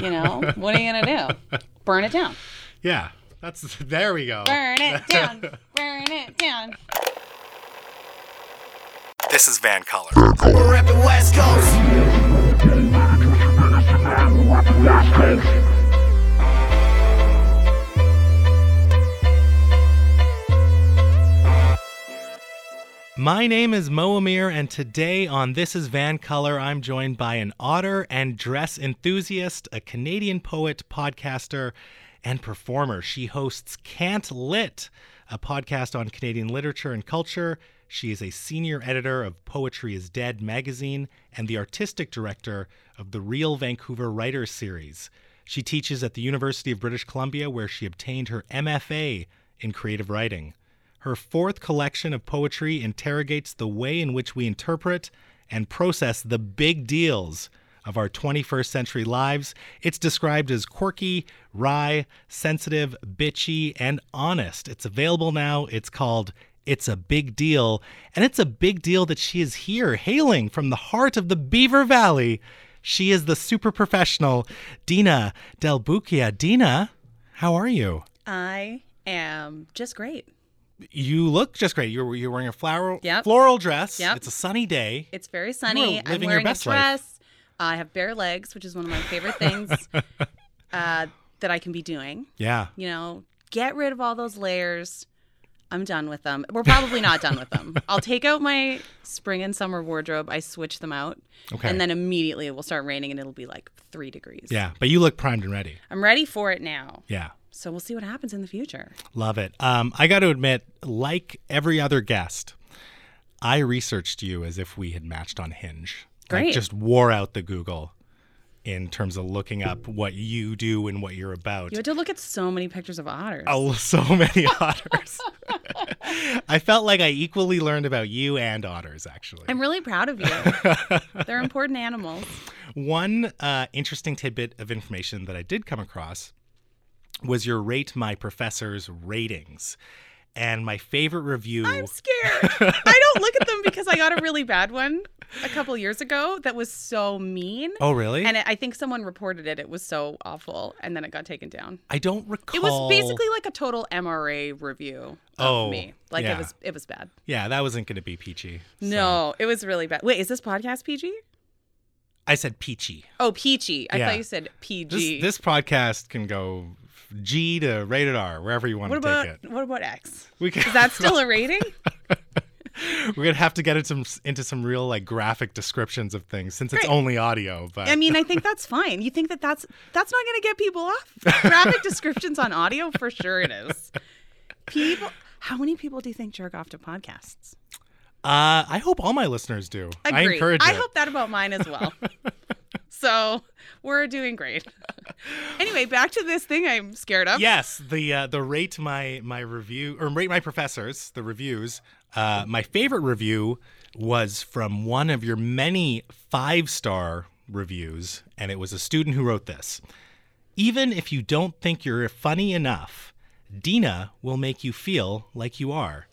You know, what are you gonna do? Burn it down. Yeah, that's there we go. Burn it down. Burn it down. This is Van Color. We're reppin' West Coast. My name is Moamir, and today on This is Van Color, I'm joined by an otter and dress enthusiast, a Canadian poet, podcaster, and performer. She hosts Can't Lit, a podcast on Canadian literature and culture. She is a senior editor of Poetry is Dead magazine and the artistic director of the Real Vancouver Writers series. She teaches at the University of British Columbia, where she obtained her MFA in creative writing. Her fourth collection of poetry interrogates the way in which we interpret and process the big deals of our 21st century lives. It's described as quirky, wry, sensitive, bitchy, and honest. It's available now. It's called It's a Big Deal. And it's a big deal that she is here, hailing from the heart of the Beaver Valley. She is the super professional Dina Del Bucchia. Dina, how are you? I am just great. You look just great. You're you're wearing a flower Yep. floral dress. Yep. It's a sunny day. It's very sunny. I'm living your best a dress. I have bare legs, which is one of my favorite things uh, that I can be doing. Yeah. You know, get rid of all those layers. I'm done with them. We're probably not done with them. I'll take out my spring and summer wardrobe. I switch them out. Okay. And then immediately it will start raining and it'll be like three degrees. Yeah, but you look primed and ready. I'm ready for it now. Yeah. So we'll see what happens in the future. Love it. Um, I got to admit, like every other guest, I researched you as if we had matched on Hinge. Like Great. just wore out the Google in terms of looking up what you do and what you're about. You had to look at so many pictures of otters. Oh, so many otters. I felt like I equally learned about you and otters, actually. I'm really proud of you. They're important animals. One uh, interesting tidbit of information that I did come across was your Rate My Professor's ratings. And my favorite review. I'm scared. I don't look at them because I got a really bad one a couple years ago that was so mean. oh, really? And I think someone reported it. It was so awful, and then it got taken down. I don't recall. It was basically like a total MRA review of Oh, me. Like yeah. it was, it was bad. Yeah, that wasn't going to be peachy. so- No, it was really bad. Wait, is this podcast PG? I said peachy. Oh, peachy. I Yeah. thought you said This, PG. this podcast can go G to rated R, wherever you want what to about take it. what about X? We can, Is that still a rating? we're gonna have to get into some into some real like graphic descriptions of things since it's only audio. But I mean, I think that's fine. You think that that's that's not going to get people off? Graphic descriptions on audio, for sure it is. People, how many people do you think jerk off to podcasts? uh, I hope all my listeners do. I encourage I it. hope that about mine as well. so we're doing great. anyway, back to this thing I'm scared of. Yes, the uh, the rate my my review or rate my professors the reviews. Uh, my favorite review was from one of your many five star reviews, and it was a student who wrote this. Even if you don't think you're funny enough, Dina will make you feel like you are.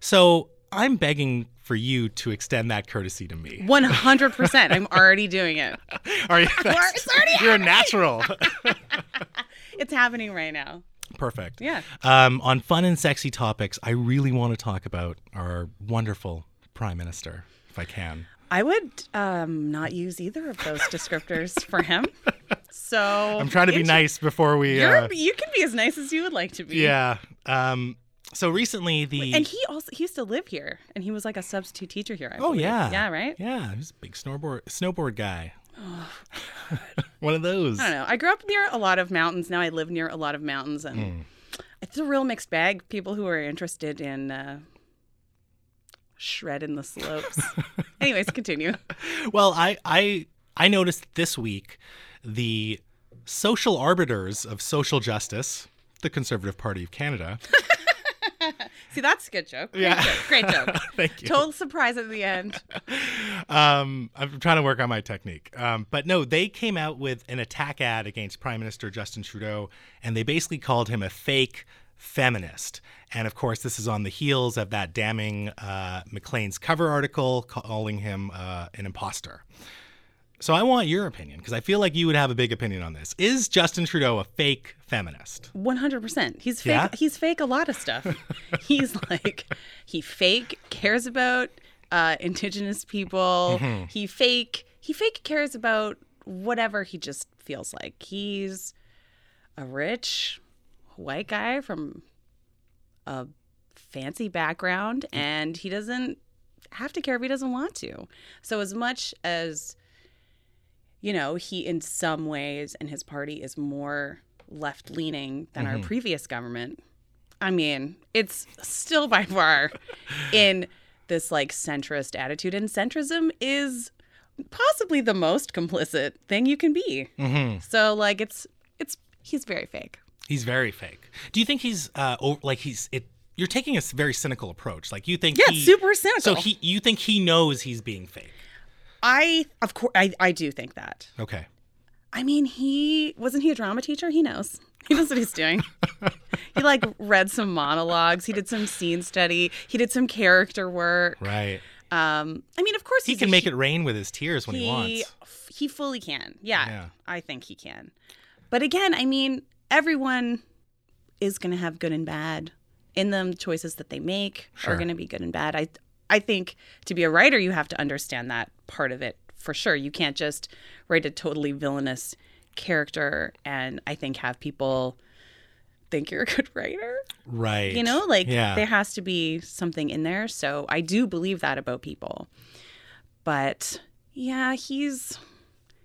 So I'm begging for you to extend that courtesy to me. 100%. I'm already doing it. Are you? It's already You're a natural. It's happening right now. Perfect. Yeah. Um, on fun and sexy topics, I really want to talk about our wonderful prime minister, if I can. I would um, not use either of those descriptors for him. So I'm trying to be nice before we. You're, Uh, you can be as nice as you would like to be. yeah. Um, so recently, the. And he also he used to live here, and he was like a substitute teacher here. I oh believe. yeah. Yeah. Right. Yeah, he's a big snowboard snowboard guy. One of those. I don't know. I grew up near a lot of mountains. Now I live near a lot of mountains, and Hmm. it's a real mixed bag. People who are interested in uh, shredding the slopes. Anyways, continue. Well, I I I noticed this week the social arbiters of social justice, the Conservative Party of Canada. See, that's a good joke. Great Yeah. joke. Great joke. Thank you. Total surprise at the end. um, I'm trying to work on my technique. Um, but no, they came out with an attack ad against Prime Minister Justin Trudeau, and they basically called him a fake feminist. And of course, this is on the heels of that damning uh, Maclean's cover article calling him uh, an imposter. So I want your opinion because I feel like you would have a big opinion on this. Is Justin Trudeau a fake feminist? One hundred percent. He's fake. Yeah? He's fake a lot of stuff. he's like he fake cares about uh, indigenous people. Mm-hmm. He fake he fake cares about whatever he just feels like. He's a rich white guy from a fancy background, and he doesn't have to care if he doesn't want to. So as much as you know, he in some ways and his party is more left leaning than our previous government. I mean, it's still by far in this like centrist attitude, and centrism is possibly the most complicit thing you can be. Mm-hmm. So, like, it's it's he's very fake. He's very fake. Do you think he's uh o- like he's it? You're taking a very cynical approach. Like you think Yeah, he, super cynical. So he you think he knows he's being fake? I of course I, I do think that. Okay. I mean, he wasn't he a drama teacher? He knows. He knows what he's doing. he like read some monologues. He did some scene study. He did some character work. Right. Um, I mean, of course He can a make it rain with his tears when he, wants. He fully can. Yeah, Yeah. I think he can. But again, I mean, everyone is going to have good and bad in them. Choices that they make Sure. are going to be good and bad. I I think to be a writer, you have to understand that part of it for sure. You can't just write a totally villainous character and I think have people think you're a good writer. Right. You know, like yeah. there has to be something in there. So I do believe that about people. But yeah, he's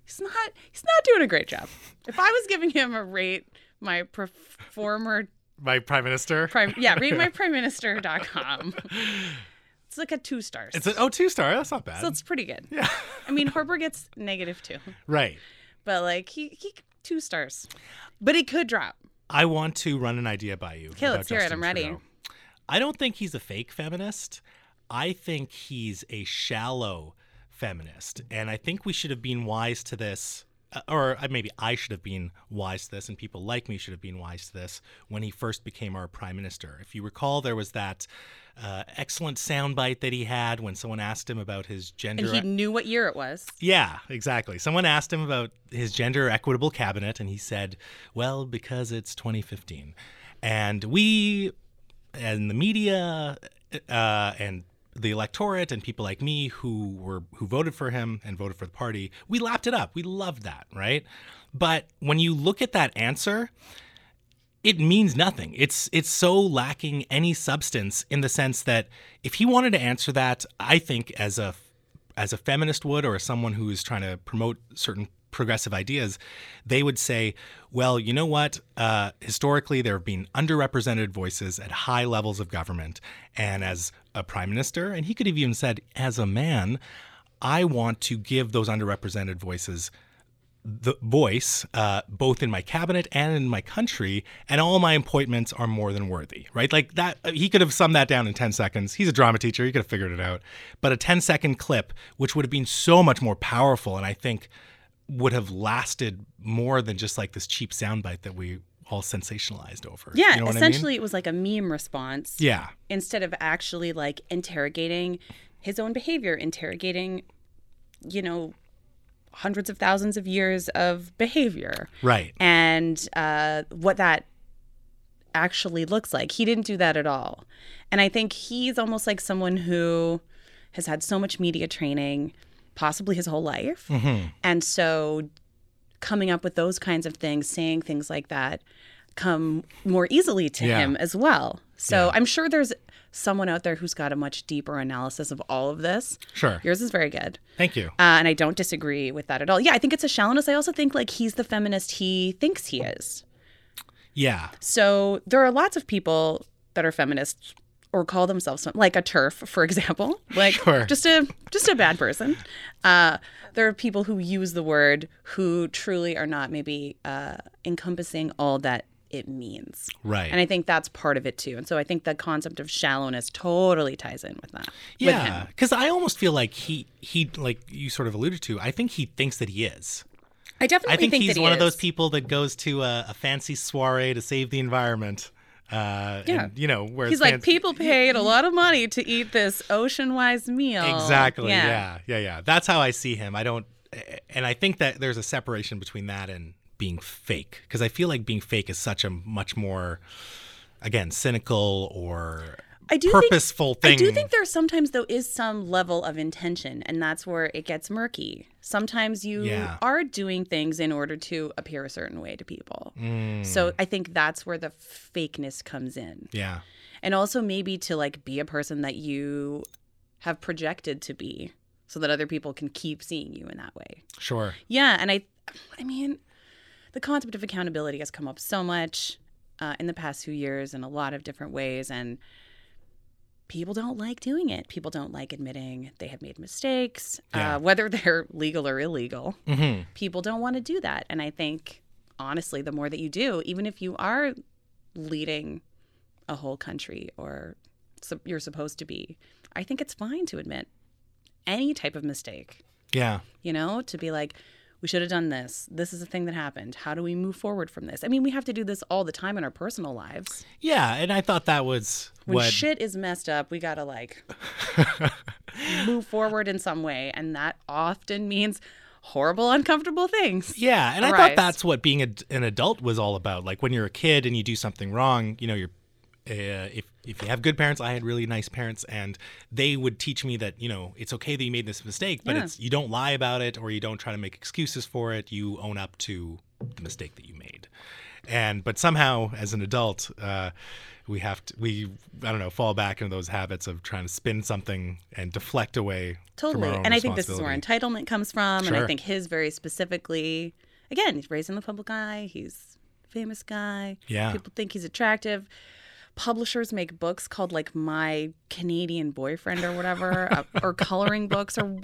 he's not he's not doing a great job. If I was giving him a rate, my performer My prime minister. prime yeah, read my prime minister.com. It's like a two stars. It's an oh two star. That's not bad. so it's pretty good. yeah. I mean, Harper gets negative two, right. but like he he two stars, but he could drop. I want to run an idea by you. Okay, let's hear it. Justin I'm ready. Trudeau. I don't think he's a fake feminist. I think he's a shallow feminist. And I think we should have been wise to this, uh, or uh, maybe I should have been wise to this, and people like me should have been wise to this when he first became our prime minister. If you recall, there was that uh, excellent soundbite that he had when someone asked him about his gender. And he knew what year it was. Yeah, exactly. Someone asked him about his gender equitable cabinet, and he said, well, because it's 2015. And we, and the media, uh, and the electorate, and people like me who were who voted for him and voted for the party, we lapped it up. We loved that, right? But when you look at that answer, it means nothing. It's it's so lacking any substance in the sense that if he wanted to answer that, I think as a as a feminist would or as someone who is trying to promote certain progressive ideas, they would say, well, you know what? Uh, historically, there have been underrepresented voices at high levels of government, and as a prime minister, and he could have even said, as a man, I want to give those underrepresented voices the voice, uh, both in my cabinet and in my country, and all my appointments are more than worthy, right? Like that, he could have summed that down in 10 seconds. He's a drama teacher, he could have figured it out. But a 10 second clip, which would have been so much more powerful, and I think would have lasted more than just like this cheap soundbite that we all sensationalized over. Yeah, You know what I mean? essentially it was like a meme response. Yeah. instead of actually like interrogating his own behavior, interrogating, you know, hundreds of thousands of years of behavior Right. and uh, what that actually looks like. He didn't do that at all. And I think he's almost like someone who has had so much media training, possibly his whole life. Mm-hmm. And so coming up with those kinds of things, saying things like that, come more easily to Yeah. him as well. So Yeah. I'm sure there's someone out there who's got a much deeper analysis of all of this. Sure. Yours is very good. Thank you. Uh, and I don't disagree with that at all. Yeah, I think it's a shallowness. I also think like he's the feminist he thinks he is. Yeah. So there are lots of people that are feminists or call themselves some- like a TERF, for example, like Sure. just a just a bad person. Uh, there are people who use the word who truly are not maybe uh, encompassing all that it means. Right. And I think that's part of it too. And so I think the concept of shallowness totally ties in with that. Yeah, because I almost feel like he he like you sort of alluded to. I think he thinks that he is. I definitely I think, think he's he one of those people that goes to a, a fancy soiree to save the environment. Uh, Yeah. and, you know, where He's like, people paid a lot of money to eat this ocean wise meal. Exactly. Yeah. yeah. Yeah. That's how I see him. I don't. and I think that there's a separation between that and being fake because I feel like being fake is such a much more, again, cynical or I do purposeful think, thing. I do think there sometimes though is some level of intention, and that's where it gets murky. Sometimes you Yeah. are doing things in order to appear a certain way to people. Mm. So I think that's where the fakeness comes in, yeah, and also maybe to like be a person that you have projected to be, so that other people can keep seeing you in that way. sure. Yeah, and I, I mean, the concept of accountability has come up so much uh, in the past few years in a lot of different ways, and people don't like doing it. People don't like admitting they have made mistakes, Yeah. uh, whether they're legal or illegal. hmm People don't want to do that, and I think honestly, the more that you do, even if you are leading a whole country or so you're supposed to be, I think it's fine to admit any type of mistake Yeah, you know, to be like, we should have done this. This is a thing that happened. How do we move forward from this? I mean, we have to do this all the time in our personal lives. yeah, and I thought that was When what. shit is messed up, we got to like move forward in some way. And that often means horrible, uncomfortable things. Yeah, and I thought that's what being a, an adult was all about. Like when you're a kid and you do something wrong, you know, you're uh, if if you have good parents, I had really nice parents, and they would teach me that you know it's okay that you made this mistake, but Yeah. it's you don't lie about it or you don't try to make excuses for it. You own up to the mistake that you made. And but somehow as an adult, uh, we have to we I don't know fall back into those habits of trying to spin something and deflect away. from Totally. And I think this is where entitlement comes from. And I think his very specifically, again, he's raised in the public eye. He's a famous guy. Yeah. People think he's attractive. Publishers make books called like My Canadian Boyfriend or whatever, uh, or coloring books or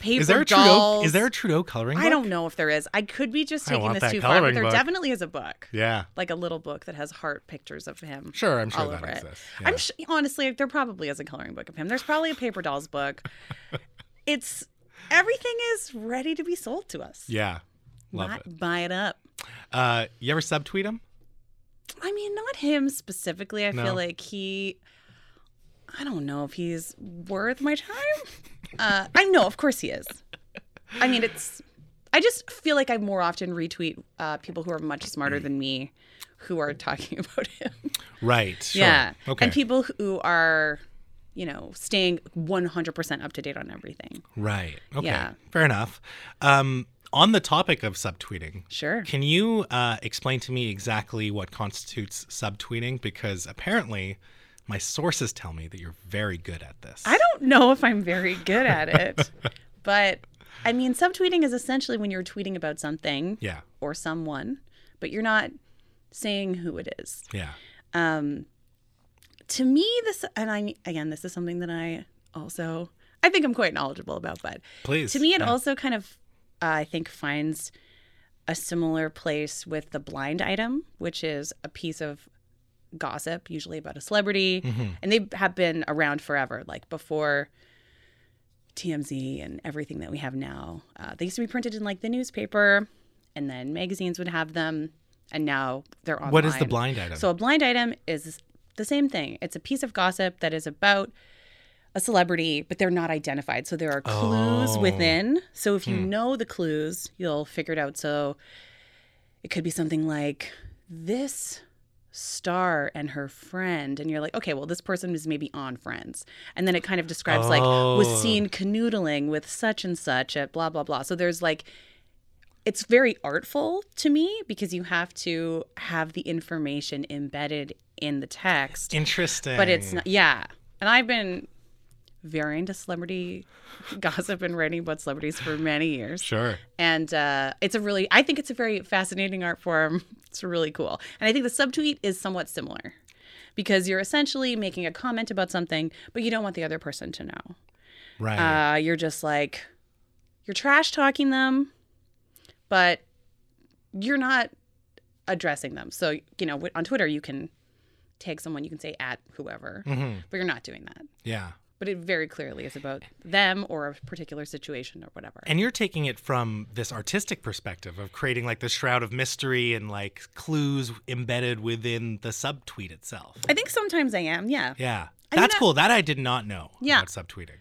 paper Is there a dolls. Trudeau? Is there a Trudeau coloring? Book? I don't know if there is. I could be just taking this too far, but there book. definitely is a book. Yeah. Like a little book that has heart pictures of him. Sure, I'm sure all that over it. exists. I'm sh- honestly, there probably is a coloring book of him. There's probably a paper dolls book. it's everything is ready to be sold to us. Yeah. Love Not it. buy it up. Uh, you ever subtweet him? I mean, not him specifically. I No. feel like he. I don't know if he's worth my time. Uh, I know, of course he is. I mean, it's. I just feel like I more often retweet uh, people who are much smarter than me, who are talking about him. Right. Sure. Yeah. Okay. And people who are, you know, staying 100% up to date on everything. right. Okay. Yeah. Fair enough. Um, on the topic of subtweeting, Sure. can you uh, explain to me exactly what constitutes subtweeting? Because apparently, my sources tell me that you're very good at this. I don't know if I'm very good at it, but I mean, subtweeting is essentially when you're tweeting about something Yeah. or someone, but you're not saying who it is. Yeah. Um, to me, this, and I, again, this is something that I also, I think I'm quite knowledgeable about, but Please. to me, it Yeah. also kind of, I think, finds a similar place with the blind item, which is a piece of gossip, usually about a celebrity, Mm-hmm. and they have been around forever, like before TMZ and everything that we have now. Uh, they used to be printed in like the newspaper, and then magazines would have them, and now they're online. What is the blind item? So a blind item is the same thing. It's a piece of gossip that is about a celebrity, but they're not identified. So there are clues Oh. within. So if you Hmm. know the clues, you'll figure it out. So it could be something like this star and her friend and you're like okay well this person is maybe on friends and then it kind of describes like was Oh. seen canoodling with such and such at blah blah blah so there's like it's very artful to me because you have to have the information embedded in the text Interesting. but it's not yeah and i've been very into celebrity gossip and writing about celebrities for many years. Sure. and uh, it's a really i think it's a very fascinating art form. It's really cool. And i think the subtweet is somewhat similar because you're essentially making a comment about something but you don't want the other person to know. Right. uh, you're just like you're trash talking them but you're not addressing them. So you know on twitter you can tag someone you can say at whoever hmm but you're not doing that. Yeah. But it very clearly is about them or a particular situation or whatever And you're taking it from this artistic perspective of creating like the shroud of mystery and like clues embedded within the subtweet itself. i think sometimes i am yeah Yeah. I mean, That's I- cool. That I did not know Yeah. about subtweeting.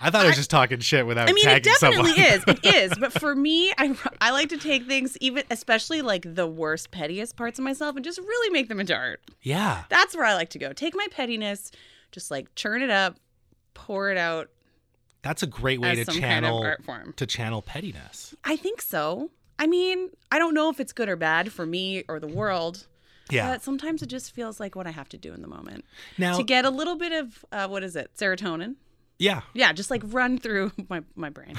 I thought I was just talking shit without I mean, it definitely someone. is. It is. But for me, I, I like to take things, even especially like the worst, pettiest parts of myself, and just really make them into art. yeah. That's where I like to go. Take my pettiness, just like churn it up, pour it out That's a great way to some kind of channel art form. to channel pettiness. I think so. I mean, I don't know if it's good or bad for me or the world. Yeah. But sometimes it just feels like what I have to do in the moment now, to get a little bit of uh, what is it, serotonin? yeah. Yeah, just like run through my my brain.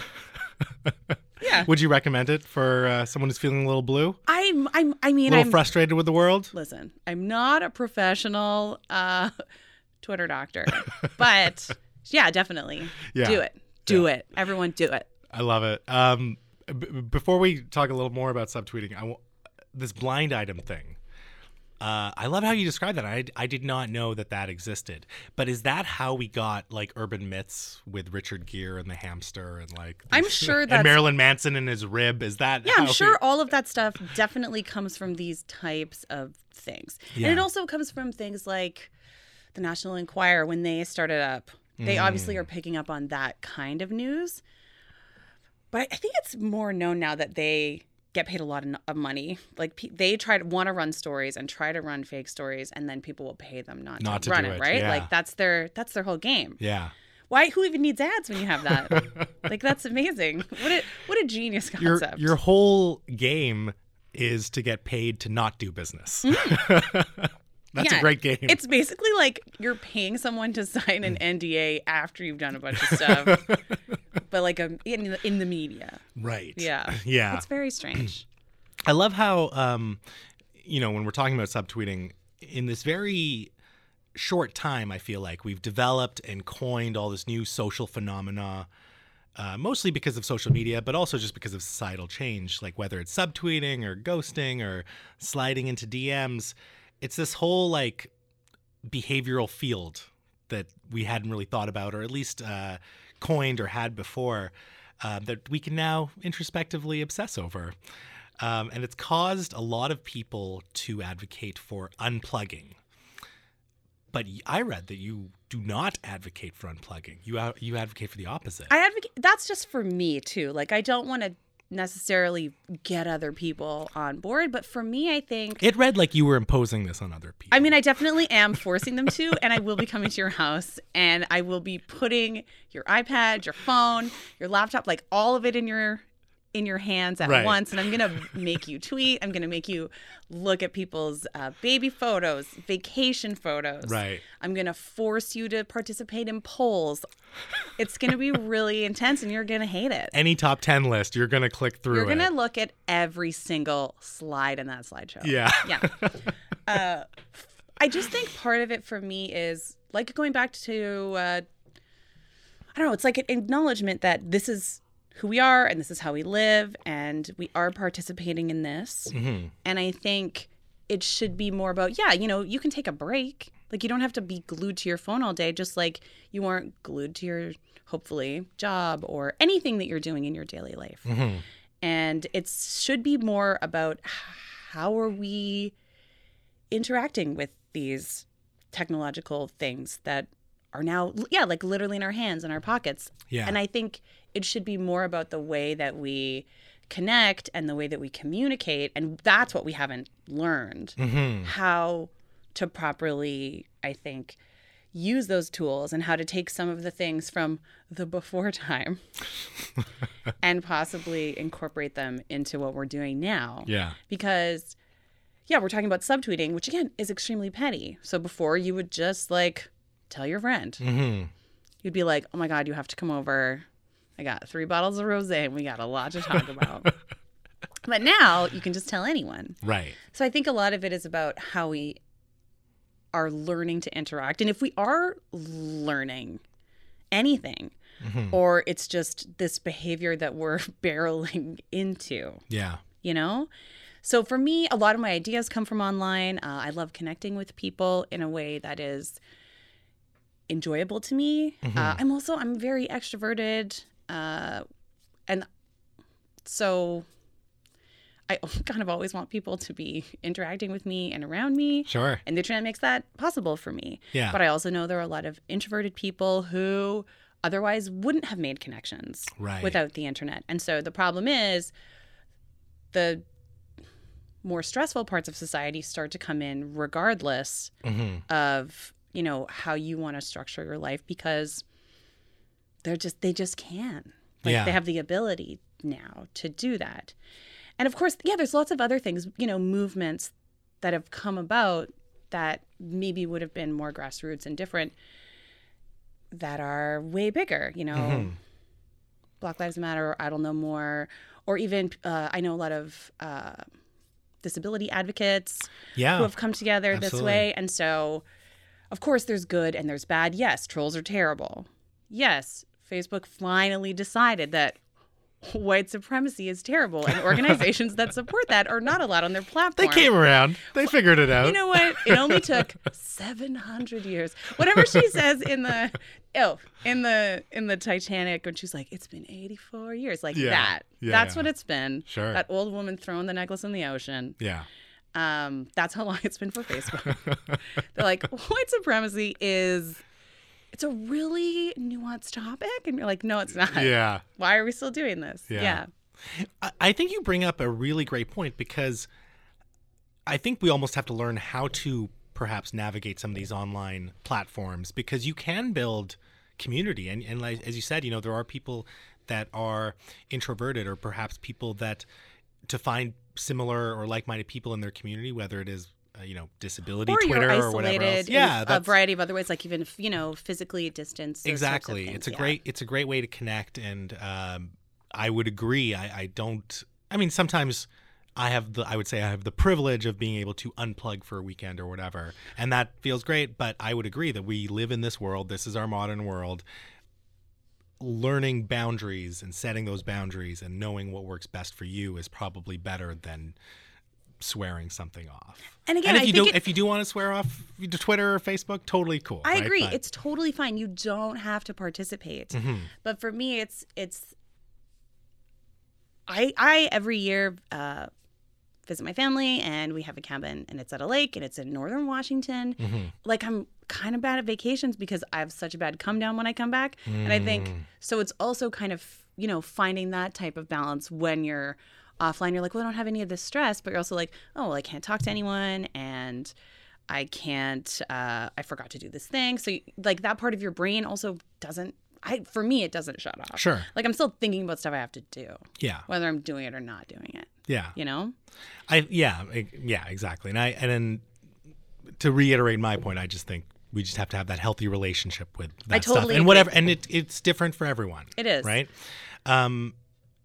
yeah, Would you recommend it for uh, someone who's feeling a little blue, I'm I'm I mean a little I'm frustrated with the world? listen. I'm not a professional uh, Twitter doctor, but yeah, definitely Yeah. do it. Do it. Everyone, do it. I love it. Um, b- before we talk a little more about subtweeting, I w- this blind item thing. Uh, I love how you describe that. I, I did not know that that existed. But is that how we got like urban myths with Richard Gere and the hamster and like I'm sure and that's- Marilyn Manson and his rib? Is that Yeah, I'm sure all of that stuff definitely comes from these types of things. Yeah. And it also comes from things like the National Enquirer when they started up. They obviously Mm. are picking up on that kind of news. But I think it's more known now that they get paid a lot of money. Like they try to want to run stories and try to run fake stories and then people will pay them not, Not to to run it, it, right? yeah. Like that's their that's their whole game. Yeah. Why who even needs ads when you have that? like that's amazing. What a what a genius Your concept. your whole game is to get paid to not do business. That's a great game. It's basically like you're paying someone to sign an NDA after you've done a bunch of stuff, but like a, in the, in the media. right. Yeah, Yeah. it's very strange. I love how, um, you know, when we're talking about subtweeting, in this very short time, I feel like we've developed and coined all this new social phenomena, uh, mostly because of social media, but also just because of societal change, like whether it's subtweeting or ghosting or sliding into DMs. It's this whole like behavioral field that we hadn't really thought about, or at least uh, coined or had before, uh, that we can now introspectively obsess over. Um, and it's caused a lot of people to advocate for unplugging. But I read that you do not advocate for unplugging. You you advocate for the opposite. I advocate. That's just for me too. Like I don't want to necessarily get other people on board, but for me, I think. it read like you were imposing this on other people. I mean, I definitely am forcing them to, and I will be coming to your house and I will be putting your iPad, your phone, your laptop, like all of it in your in your hands at Right. once and I'm to make you tweet, I'm to make you look at people's uh, baby photos, vacation photos. Right. I'm to force you to participate in polls. It's to be really intense and you're to hate it. Any top ten list, you're gonna click through You're going to look at every single slide in that slideshow. yeah. Yeah. uh, I just think part of it for me is like going back to, uh, I don't know, it's like an acknowledgement that this is who we are and this is how we live and we are participating in this. Mm-hmm. And I think it should be more about, yeah, you know, you can take a break. Like you don't have to be glued to your phone all day, just like you aren't glued to your, hopefully, job or anything that you're doing in your daily life. Mm-hmm. And it should be more about how are we interacting with these technological things that are now yeah like literally in our hands in our pockets Yeah. and i think it should be more about the way that we connect and the way that we communicate and that's what we haven't learned Mm-hmm. how to properly i think use those tools and how to take some of the things from the before time and possibly incorporate them into what we're doing now Yeah. because yeah we're talking about subtweeting which again is extremely petty so before you would just like tell your friend Mm-hmm. you'd be like oh my god you have to come over i got three bottles of rose and we got a lot to talk about but now you can just tell anyone Right. so i think a lot of it is about how we are learning to interact and if we are learning anything Mm-hmm. or it's just this behavior that we're barreling into Yeah. you know? So for me, a lot of my ideas come from online. Uh, I love connecting with people in a way that is enjoyable to me. Uh, I'm also I'm very extroverted, uh, and so I kind of always want people to be interacting with me and around me. Sure. And the internet makes that possible for me. Yeah. But I also know there are a lot of introverted people who otherwise wouldn't have made connections Right. without the internet. And so the problem is the more stressful parts of society start to come in regardless hmm of, you know, how you want to structure your life because they're just they just can. Like Yeah. they have the ability now to do that. And of course, yeah, there's lots of other things, you know, movements that have come about that maybe would have been more grassroots and different that are way bigger, you know. Mm-hmm. Black Lives Matter, I don't know more, or even uh, I know a lot of uh, disability advocates Yeah. who have come together this way. And so, of course, there's good and there's bad. Yes, trolls are terrible. Yes, Facebook finally decided that white supremacy is terrible, and organizations that support that are not allowed on their platform. They came around. They figured it out. You know what? It only took 700 years. Whatever she says in the oh, in the in the Titanic when she's like it's been 84 years like Yeah. that. Yeah, that's yeah. what it's been. Sure. That old woman throwing the necklace in the ocean. yeah. Um, that's how long it's been for Facebook. They're like, white supremacy is it's a really nuanced topic. And you're like, no, it's not. Yeah. Why are we still doing this? Yeah. yeah. I- I think you bring up a really great point because I think we almost have to learn how to perhaps navigate some of these online platforms because you can build community and, and like, as you said you know there are people that are introverted or perhaps people that to find similar or like-minded people in their community whether it is uh, you know disability Or twitter or whatever else yeah a variety of other ways, like even, you know, physically distanced. those exactly it's a yeah. great it's a great way to connect and um, i would agree I, I don't i mean sometimes i have the i would say i have the privilege of being able to unplug for a weekend or whatever and that feels great but i would agree that we live in this world this is our modern world learning boundaries and setting those boundaries and knowing what works best for you is probably better than swearing something off And again, if I you do it- if you do want to swear off to twitter or facebook totally cool I right? agree. But- It's totally fine. You don't have to participate. Mhm. But for me, it's it's. I I every year uh, visit my family, and we have a cabin, and it's at a lake, and it's in northern Washington. Mhm. Like I'm kind of bad at vacations because I have such a bad come down when I come back, and I think Mm. so. It's also kind of you know finding that type of balance when you're offline. You're like, well, I don't have any of this stress, but you're also like, oh, well, I can't talk to anyone, and I can't. Uh, I forgot to do this thing. So like that part of your brain also doesn't. I for me it doesn't shut off. Sure. Like I'm still thinking about stuff I have to do, yeah whether I'm doing it or not doing it. yeah You know. I yeah yeah exactly, and I and then to reiterate my point, I just think we just have to have that healthy relationship with that stuff totally and agree. whatever, and it it's different for everyone. It is. right. Um,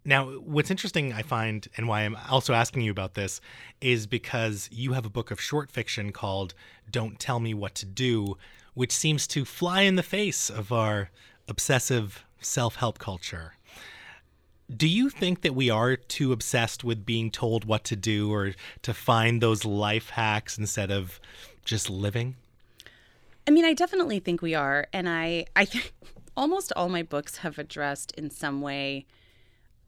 now, what's interesting, I find, and why I'm also asking you about this, is because you have a book of short fiction called "Don't Tell Me What to Do," which seems to fly in the face of our obsessive self-help culture. Do you think that we are too obsessed with being told what to do or to find those life hacks instead of just living? I mean, I definitely think we are, and I I think almost all my books have addressed in some way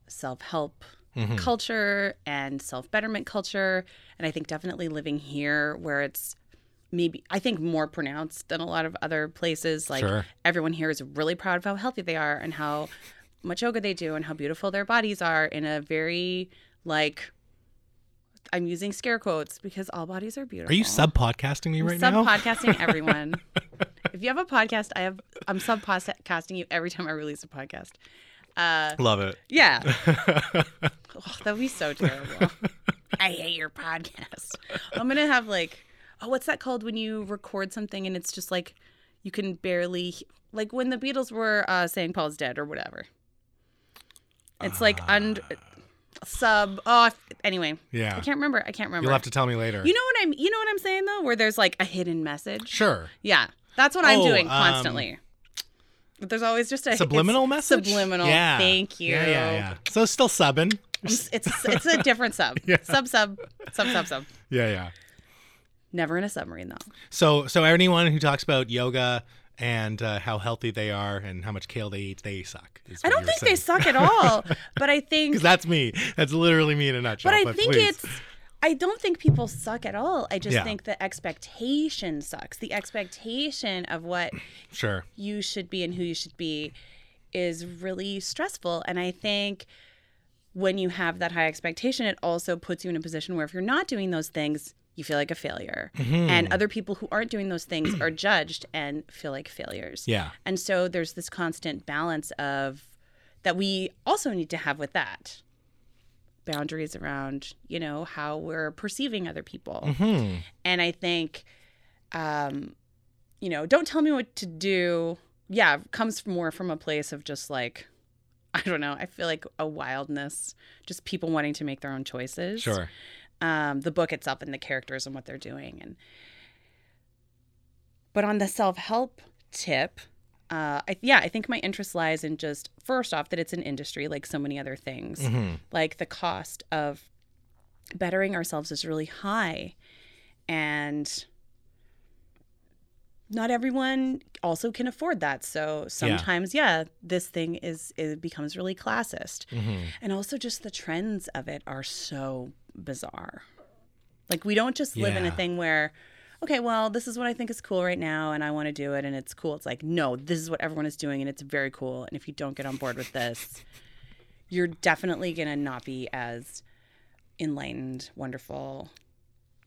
self help mm-hmm. culture and self betterment culture, and I think definitely living here where it's maybe I think more pronounced than a lot of other places. Like Sure. everyone here is really proud of how healthy they are and how much yoga they do and how beautiful their bodies are in a very like. I'm using scare quotes because all bodies are beautiful. Are you sub podcasting me right now? Sub podcasting everyone. if you have a podcast, I have I'm sub podcasting you every time I release a podcast. Uh, Love it. yeah, oh, that would be so terrible. I hate your podcast. I'm gonna have like, oh, what's that called when you record something and it's just like you can barely like when the Beatles were uh, saying Paul's dead or whatever. It's like und sub. Oh, anyway. Yeah. I can't remember. I can't remember. You'll have to tell me later. You know what I'm you know what I'm saying though, where there's like a hidden message. sure. Yeah, that's what I'm Oh, doing um, constantly. But there's always just a Subliminal message? Subliminal. Yeah. Thank you. Yeah, yeah, yeah. So still subbing. It's it's, a different sub. Yeah. Sub sub sub sub sub. Yeah, yeah. Never in a submarine though. So so anyone who talks about yoga and uh, how healthy they are and how much kale they eat, they suck. I don't think they suck at all. but I think Because that's me. That's literally me in a nutshell. but I think please. it's I don't think people suck at all. I just Yeah. think the expectation sucks. The expectation of what sure. you should be and who you should be is really stressful. And I think when you have that high expectation, it also puts you in a position where if you're not doing those things, you feel like a failure. Mm-hmm. And other people who aren't doing those things are judged and feel like failures. Yeah. And so there's this constant balance of that we also need to have with that boundaries around, you know, how we're perceiving other people. Hmm. And I think, um, you know, don't tell me what to do. Yeah, comes more from a place of just like, I don't know. I feel like a wildness, just people wanting to make their own choices. Sure. Um, the book itself and the characters and what they're doing, and but on the self help tip, uh, I, yeah, I think my interest lies in just first off that it's an industry like so many other things. Mm-hmm. Like the cost of bettering ourselves is really high, and not everyone also can afford that. So sometimes, yeah, this thing is it becomes really classist, Mm-hmm. and also just the trends of it are so bizarre. Like we don't just live in a thing where okay, well, this is what I think is cool right now and I want to do it and it's cool. It's like, no, this is what everyone is doing and it's very cool. And if you don't get on board with this, you're definitely going to not be as enlightened, wonderful,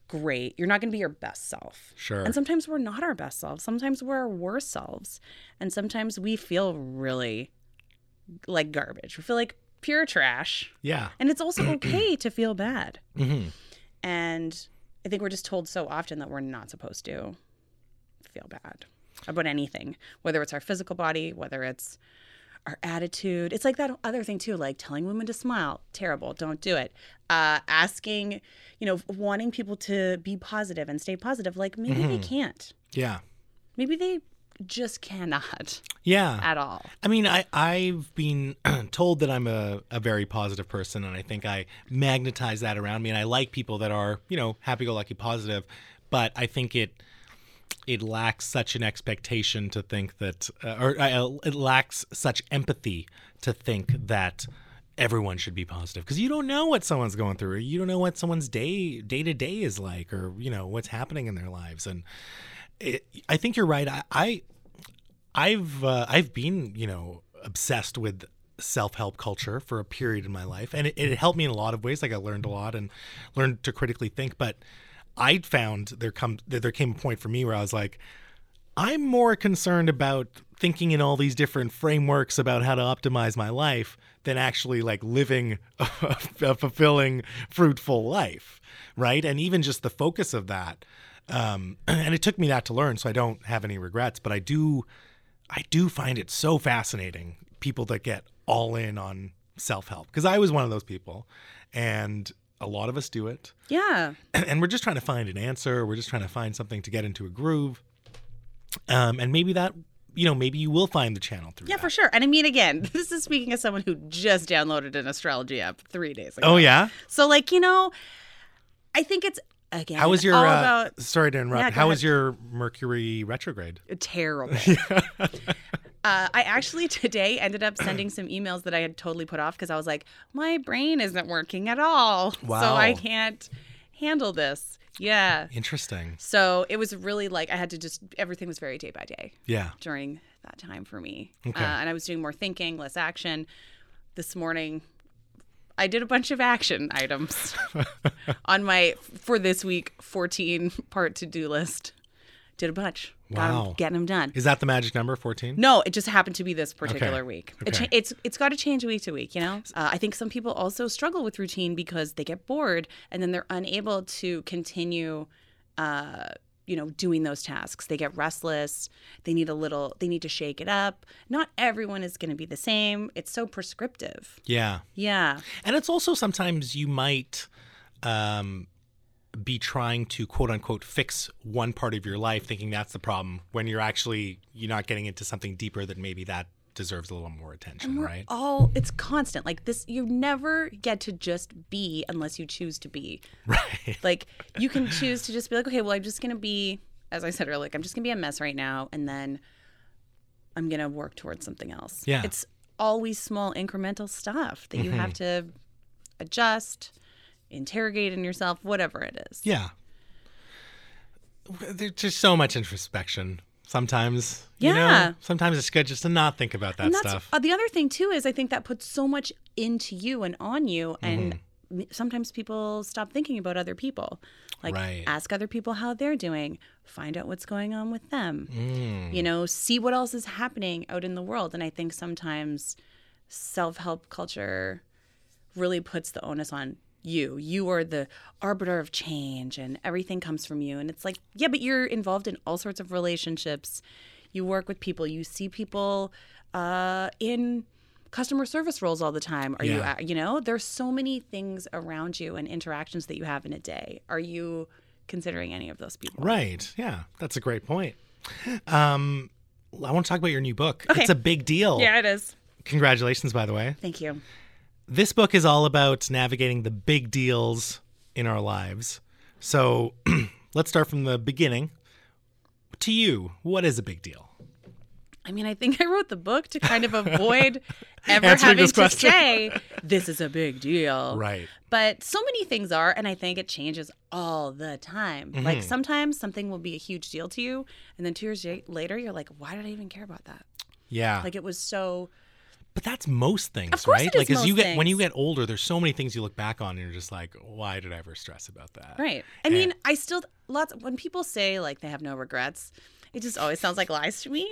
great. You're not going to be your best self. Sure. And sometimes we're not our best selves. Sometimes we're our worst selves. And sometimes we feel really like garbage. We feel like pure trash. yeah. And it's also okay to feel bad. Mm-hmm. And I think we're just told so often that we're not supposed to feel bad about anything, whether it's our physical body, whether it's our attitude. It's like that other thing too, like telling women to smile. Terrible. Don't do it. Uh, asking, you know, wanting people to be positive and stay positive. Like maybe they can't. Yeah. Maybe they just cannot Yeah. at all. I mean, I, I've been told that I'm a, a very positive person, and I think I magnetize that around me. And I like people that are, you know, happy go lucky positive. But I think it it lacks such an expectation to think that, uh, or uh, it lacks such empathy to think that everyone should be positive because you don't know what someone's going through, or you don't know what someone's day day to day is like, or you know what's happening in their lives. And I think you're right. I, I I've uh, I've been you know obsessed with self help culture for a period in my life, and it, it helped me in a lot of ways. Like I learned a lot and learned to critically think. But I found there come there came a point for me where I was like, I'm more concerned about thinking in all these different frameworks about how to optimize my life than actually like living a fulfilling, fruitful life, right? And even just the focus of that. Um, and it took me that to learn, so I don't have any regrets. But I do, I do find it so fascinating people that get all in on self help because I was one of those people, and a lot of us do it Yeah. and we're just trying to find an answer. We're just trying to find something to get into a groove. Um, and maybe that, you know, maybe you will find the channel through. Yeah, that. for sure. And I mean, again, this is speaking as someone who just downloaded an astrology app three days ago. Oh yeah. So, like, you know, I think it's again. How was your? Uh, about sorry to interrupt. Yeah, How was your Mercury retrograde? terrible. Uh, I actually today ended up sending some emails that I had totally put off because I was like, my brain isn't working at all, so I can't handle this. Yeah. Interesting. So it was really like I had to just everything was very day by day Yeah. during that time for me, Okay. uh, and I was doing more thinking, less action. This morning, I did a bunch of action items on my for this week 14 part to do list. Did a bunch. Wow. getting them done. Is that the magic number? Fourteen. No, it just happened to be this particular week. It Okay. cha- it's it's got to change week to week, you know. Uh, I think some people also struggle with routine because they get bored and then they're unable to continue, uh, you know, doing those tasks. They get restless. They need a little. They need to shake it up. Not everyone is going to be the same. It's so prescriptive. Yeah. Yeah. And it's also sometimes you might um, be trying to quote unquote fix one part of your life, thinking that's the problem, when you're actually you're not getting into something deeper than maybe that deserves a little more attention, We're right? all it's constant. Like this, you never get to just be unless you choose to be. Right. Like you can choose to just be like, okay, well, I'm just gonna be, as I said earlier, like I'm just gonna be a mess right now, and then I'm gonna work towards something else. Yeah. It's always small incremental stuff that you have mm-hmm. to adjust, interrogate in yourself, whatever it is. Yeah. There's just so much introspection, sometimes. You know, Yeah. sometimes it's good just to not think about that stuff. uh, the other thing too is I think that puts so much into you and on you, and Mm-hmm. sometimes people stop thinking about other people. Like Right. ask other people how they're doing, find out what's going on with them. Mm. You know, see what else is happening out in the world. And I think sometimes self-help culture really puts the onus on you. You are the arbiter of change and everything comes from you. And it's like, yeah, but you're involved in all sorts of relationships. You work with people, you see people uh, in customer service roles all the time. Are you, Yeah. at- you know, there's so many things around you and interactions that you have in a day. Are you considering any of those people? Right. Yeah, that's a great point. Um, I want to talk about your new book. Okay. It's a big deal. Yeah, it is. Congratulations, by the way. Thank you. This book is all about navigating the big deals in our lives. So let's start from the beginning. To you, what is a big deal? I mean, I think I wrote the book to kind of avoid ever having to question. say this is a big deal. Right. But so many things are, and I think it changes all the time. Mm-hmm. Like sometimes something will be a huge deal to you, and then two years later, you're like, why did I even care about that? Yeah. Like it was so. But that's most things, right? like as you get when you get older, there's so many things you look back on and you're just like, why did I ever stress about that? Right. I mean, I still lots when people say like they have no regrets, it just always sounds like lies to me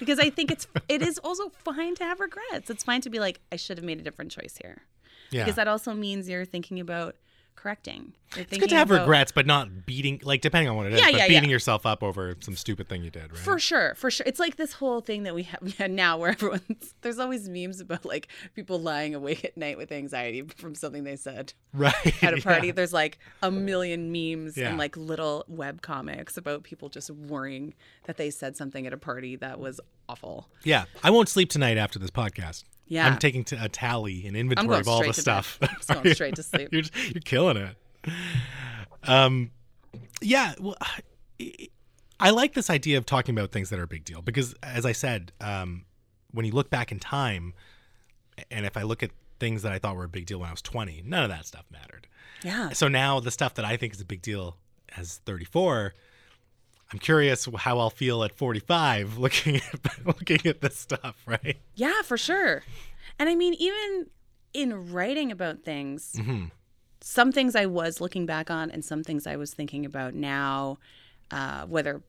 because I think it's it is also fine to have regrets. It's fine to be like I should have made a different choice here. Yeah. Because that also means you're thinking about correcting. It's good to have regrets, but not beating like depending on what it is, Yeah, but yeah, beating yeah. yourself up over some stupid thing you did, right? For sure, for sure. It's like this whole thing that we have now where everyone's there's always memes about like people lying awake at night with anxiety from something they said right. at a party. Yeah. There's like a million memes Yeah. and like little web comics about people just worrying that they said something at a party that was awful. Yeah, I won't sleep tonight after this podcast. Yeah. I'm taking t- a tally an inventory of all the straight to bed. stuff. I'm just going straight to sleep. you're, just- you're killing it. Um, yeah. Well, I- I like this idea of talking about things that are a big deal because, as I said, um, when you look back in time, and if I look at things that I thought were a big deal when I was 20, none of that stuff mattered. Yeah. So now the stuff that I think is a big deal as 34, I'm curious how I'll feel at 45 looking at looking at this stuff, right? Yeah, for sure. And I mean, even in writing about things, Mm-hmm. some things I was looking back on, and some things I was thinking about now, uh, whether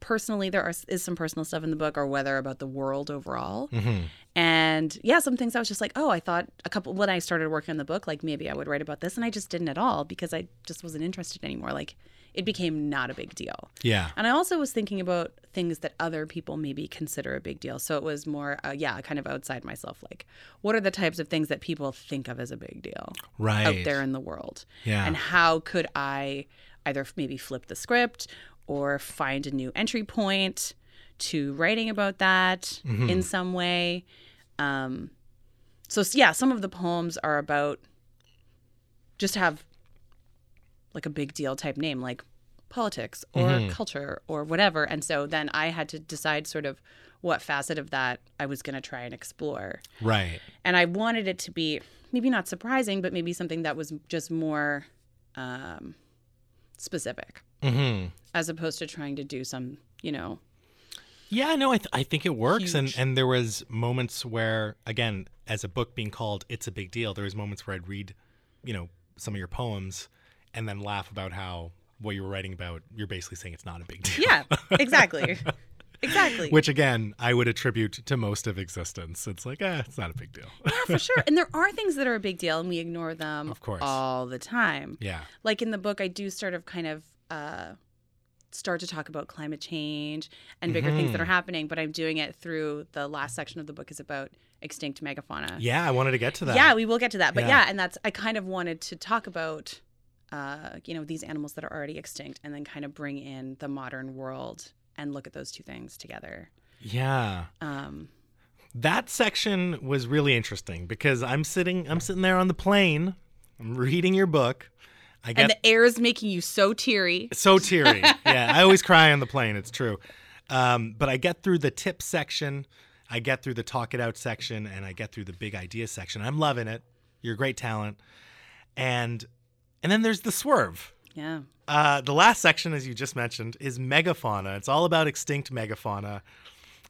personally there are, is some personal stuff in the book, or whether about the world overall. Mm-hmm. And yeah, some things I was just like, oh, I thought a couple when I started working on the book, like maybe I would write about this, and I just didn't at all because I just wasn't interested anymore. Like it became not a big deal. Yeah. And I also was thinking about things that other people maybe consider a big deal. So it was more, uh, yeah, kind of outside myself. Like, what are the types of things that people think of as a big deal Right. out there in the world? Yeah. And how could I either maybe flip the script or find a new entry point to writing about that Mm-hmm. in some way? Um, so, yeah, some of the poems are about just have like a big deal type name like politics or Mm-hmm. culture or whatever and so then i had to decide sort of what facet of that i was going to try and explore Right. and i wanted it to be maybe not surprising but maybe something that was just more um, specific Mm-hmm. as opposed to trying to do some you know Yeah, no, I, th- I think it works, and and there was moments where, again, as a book being called "It's a Big Deal," there was moments where I'd read, you know, some of your poems, and then laugh about how what you were writing about. You're basically saying it's not a big deal. yeah exactly exactly Which again, I would attribute to most of existence. It's like, eh, it's not a big deal. yeah for sure and there are things that are a big deal and we ignore them Of course. all the time yeah. like in the book i do sort of kind of uh, start to talk about climate change and bigger things that Mm-hmm. are happening but i'm doing it through the last section of the book is about extinct megafauna Yeah, I wanted to get to that. yeah we will get to that but Yeah. yeah. and that's i kind of wanted to talk about uh, you know these animals that are already extinct and then kind of bring in the modern world and look at those two things together Yeah. um, That section was really interesting because I'm sitting I'm sitting there on the plane. I'm reading your book. I get and the air is making you so teary so teary. yeah, I always cry on the plane. It's true. Um, but I get through the tip section, I get through the talk it out section, and I get through the big idea section. I'm loving it. You're a great talent, and and then there's the swerve. Yeah. Uh, the last section, as you just mentioned, is megafauna. It's all about extinct megafauna.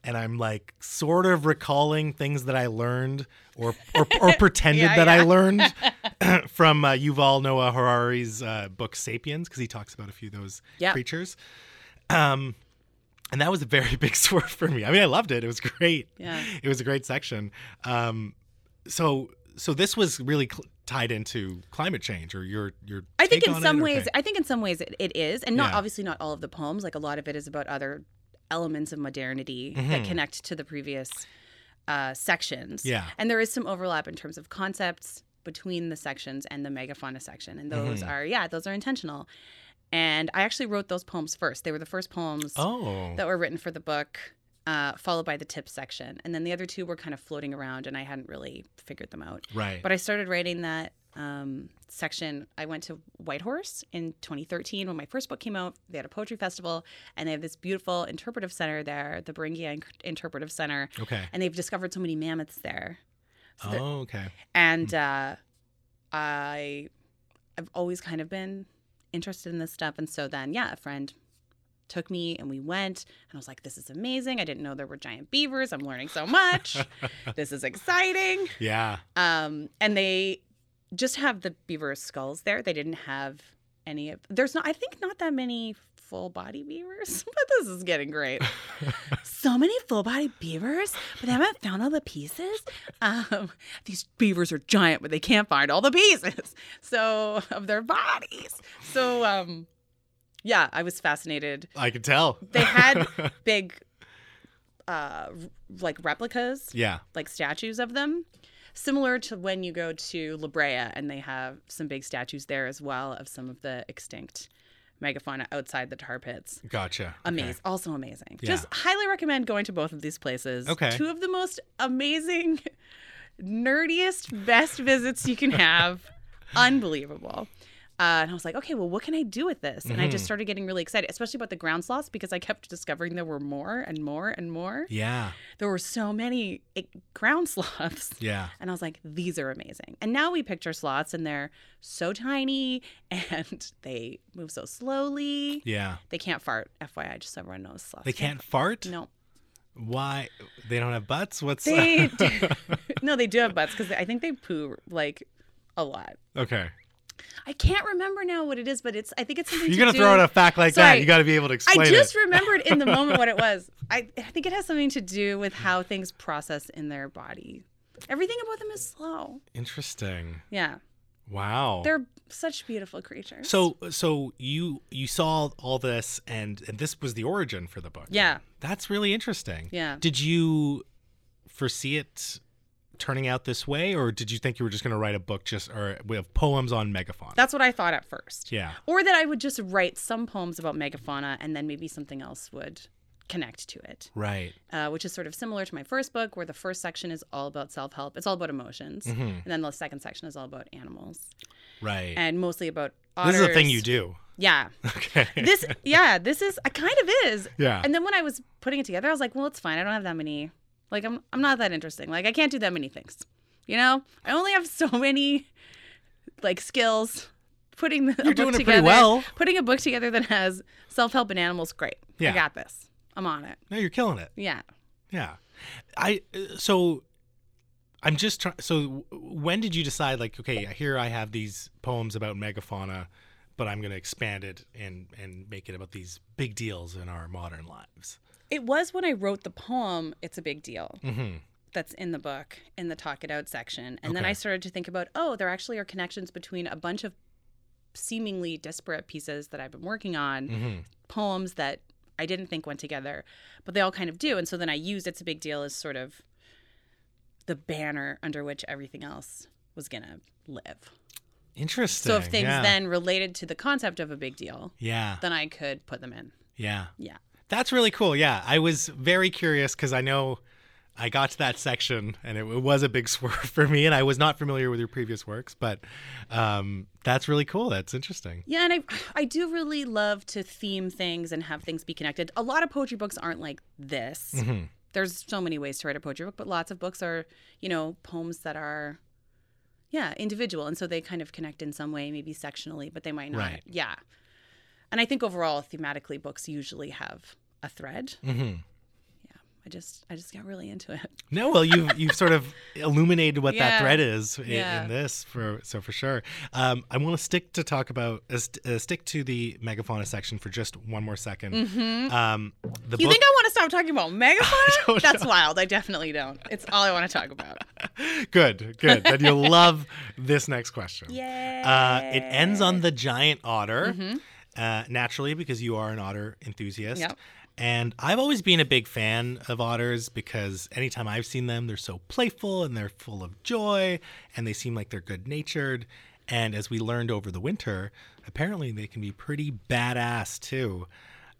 And I'm like sort of recalling things that I learned or or, or pretended Yeah, that I learned from uh, Yuval Noah Harari's uh, book *Sapiens* because he talks about a few of those Yeah. creatures. Um, and that was a very big swerve for me. I mean, I loved it; it was great. Yeah. it was a great section. Um, so so this was really cl- tied into climate change or your your. I think in some ways, I think in some ways it, it is, and not Yeah. obviously not all of the poems. Like a lot of it is about other elements of modernity Mm-hmm. that connect to the previous uh, sections. Yeah. and there is some overlap in terms of concepts between the sections and the megafauna section, and those Mm-hmm. are yeah, those are intentional. And I actually wrote those poems first. They were the first poems Oh, that were written for the book, uh, followed by the tips section, and then the other two were kind of floating around, and I hadn't really figured them out. right. But I started writing that um, section. I went to Whitehorse in 2013 when my first book came out. They had a poetry festival, and they have this beautiful interpretive center there, the Beringia Interpretive Center, okay. and they've discovered so many mammoths there. So Oh, okay. and uh, I, I've always kind of been interested in this stuff, and so then yeah, a friend took me and we went and I was like this is amazing. I didn't know there were giant beavers. I'm learning so much. this is exciting. Yeah. Um, and they just have the beaver skulls there. They didn't have any of there's not I think not that many full body beavers, but this is getting great. so many full body beavers, but they haven't found all the pieces. Um, these beavers are giant, but they can't find all the pieces. So of their bodies. So um yeah, I was fascinated. I could tell. They had big uh like replicas yeah. like statues of them similar to when you go to La Brea and they have some big statues there as well of some of the extinct megafauna outside the tar pits Gotcha. amazing also amazing Yeah. just highly recommend going to both of these places Okay. two of the most amazing nerdiest best visits you can have unbelievable uh, and I was like, okay, well, what can I do with this? And I Mm-hmm. just started getting really excited, especially about the ground sloths, because I kept discovering there were more and more and more Yeah. there were so many ground sloths. Yeah. And I was like, these are amazing. And now we picture sloths and they're so tiny and they move so slowly. Yeah. They can't fart, FYI, just so everyone knows sloths. They can't fart? No. Why? They don't have butts? What's They do, no, they do have butts because I think they poo like a lot. Okay. I can't remember now what it is, but it's I think it's something You're to to do- throw out a fact like that. You got to be able to explain I just it. remembered in the moment what it was. I, I think it has something to do with how things process in their body. Everything about them is slow. Interesting. Yeah. Wow. They're such beautiful creatures. so so you you saw all this and and this was the origin for the book. yeah, That's really interesting. Yeah. Did you foresee it turning out this way or did you think you were just going to write a book just or with poems on megafauna? that's what I thought at first. yeah. Or that I would just write some poems about megafauna and then maybe something else would connect to it, Right. uh, which is sort of similar to my first book, where the first section is all about self help. It's all about emotions, Mm-hmm. and then the second section is all about animals Right. and mostly about this is a thing you do. Yeah. Okay. This, yeah, this is, I kind of is. Yeah. And then when I was putting it together, I was like, well, it's fine. I don't have that many. Like, I'm, I'm not that interesting. Like, I can't do that many things. You know, I only have so many like skills. Putting the, You're doing it pretty together, well. Putting a book together that has self help and animals, great. Yeah. I got this. I'm on it. no, you're killing it. Yeah. Yeah. I uh, so I'm just trying so when did you decide like okay, here I have these poems about megafauna but I'm going to expand it and and make it about these big deals in our modern lives. It was when I wrote the poem, It's a Big Deal, Mhm. that's in the book, in the Talk It Out section. And then I started to think about, oh, there actually are connections between a bunch of seemingly disparate pieces that I've been working on, Mhm. poems that I didn't think went together, but they all kind of do. And so then I used It's a Big Deal as sort of the banner under which everything else was going to live. Interesting. So if things yeah. then related to the concept of a big deal, Yeah. then I could put them in. Yeah. Yeah. That's really cool. Yeah. I was very curious cuz I know I got to that section and it, it was a big swerve for me and I was not familiar with your previous works, but um that's really cool. That's interesting. Yeah, and I I do really love to theme things and have things be connected. A lot of poetry books aren't like this. There's so many ways to write a poetry book, but lots of books are, you know, poems that are, yeah, individual, and so they kind of connect in some way, maybe sectionally, but they might not. Right. Yeah, and I think overall, thematically, books usually have a thread. hmm Yeah, I just, I just got really into it. No, well, you've you've sort of illuminated what that thread is in, Yeah. in this for so for sure. Um, I want to stick to talk about uh, st- uh, stick to the megafauna section for just one more 2nd Um, the Mm-hmm. You book, think I want to stop talking about megafauna? That's wild. I definitely don't. It's all I want to talk about. good, good. Then you'll love this next question. Yay! Uh, it ends on the giant otter, Mm-hmm. uh, naturally, because you are an otter enthusiast. Yep. And I've always been a big fan of otters because anytime I've seen them, they're so playful and they're full of joy and they seem like they're good natured. And as we learned over the winter, apparently they can be pretty badass too.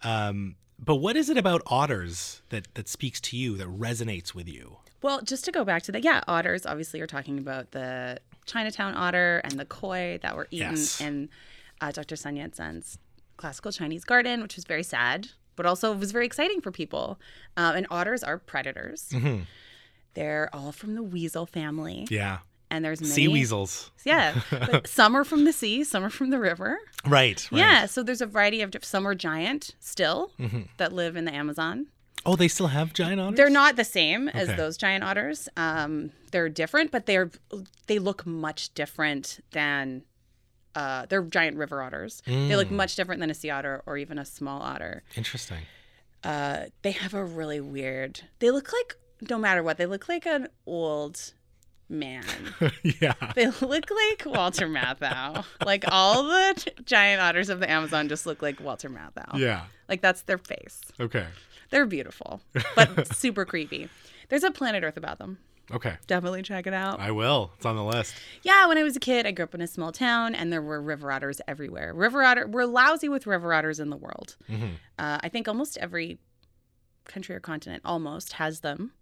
Um, but what is it about otters that, that speaks to you, that resonates with you? Well, just to go back to that, yeah, otters. Obviously, you're talking about the Chinatown otter and the koi that were eaten Yes. in uh, Dr. Sun Yat sen's classical Chinese garden, which was very sad, but also it was very exciting for people. Um, and otters are predators. Mhm. They're all from the weasel family, Yeah. and there's many Sea weasels. Yeah, but some are from the sea, some are from the river. Right. right. Yeah, so there's a variety of some are giant still Mm-hmm. that live in the Amazon. Oh, they still have giant otters? They're not the same as those giant otters. Um, they're different, but they're they look much different than uh, they're giant river otters. They Mm. look much different than a sea otter or even a small otter. Interesting. Uh, they have a really weird. They look like no matter what, they look like an old man. yeah. They look like Walter Matthau. Like all the giant otters of the Amazon just look like Walter Matthau. Yeah. Like that's their face. Okay. They're beautiful, but super creepy. There's a Planet Earth about them. Okay. Definitely check it out. I will. It's on the list. Yeah, when I was a kid, I grew up in a small town, and there were river otters everywhere. River otter, we're lousy with river otters in the world. Mhm. Uh, I think almost every country or continent almost has them.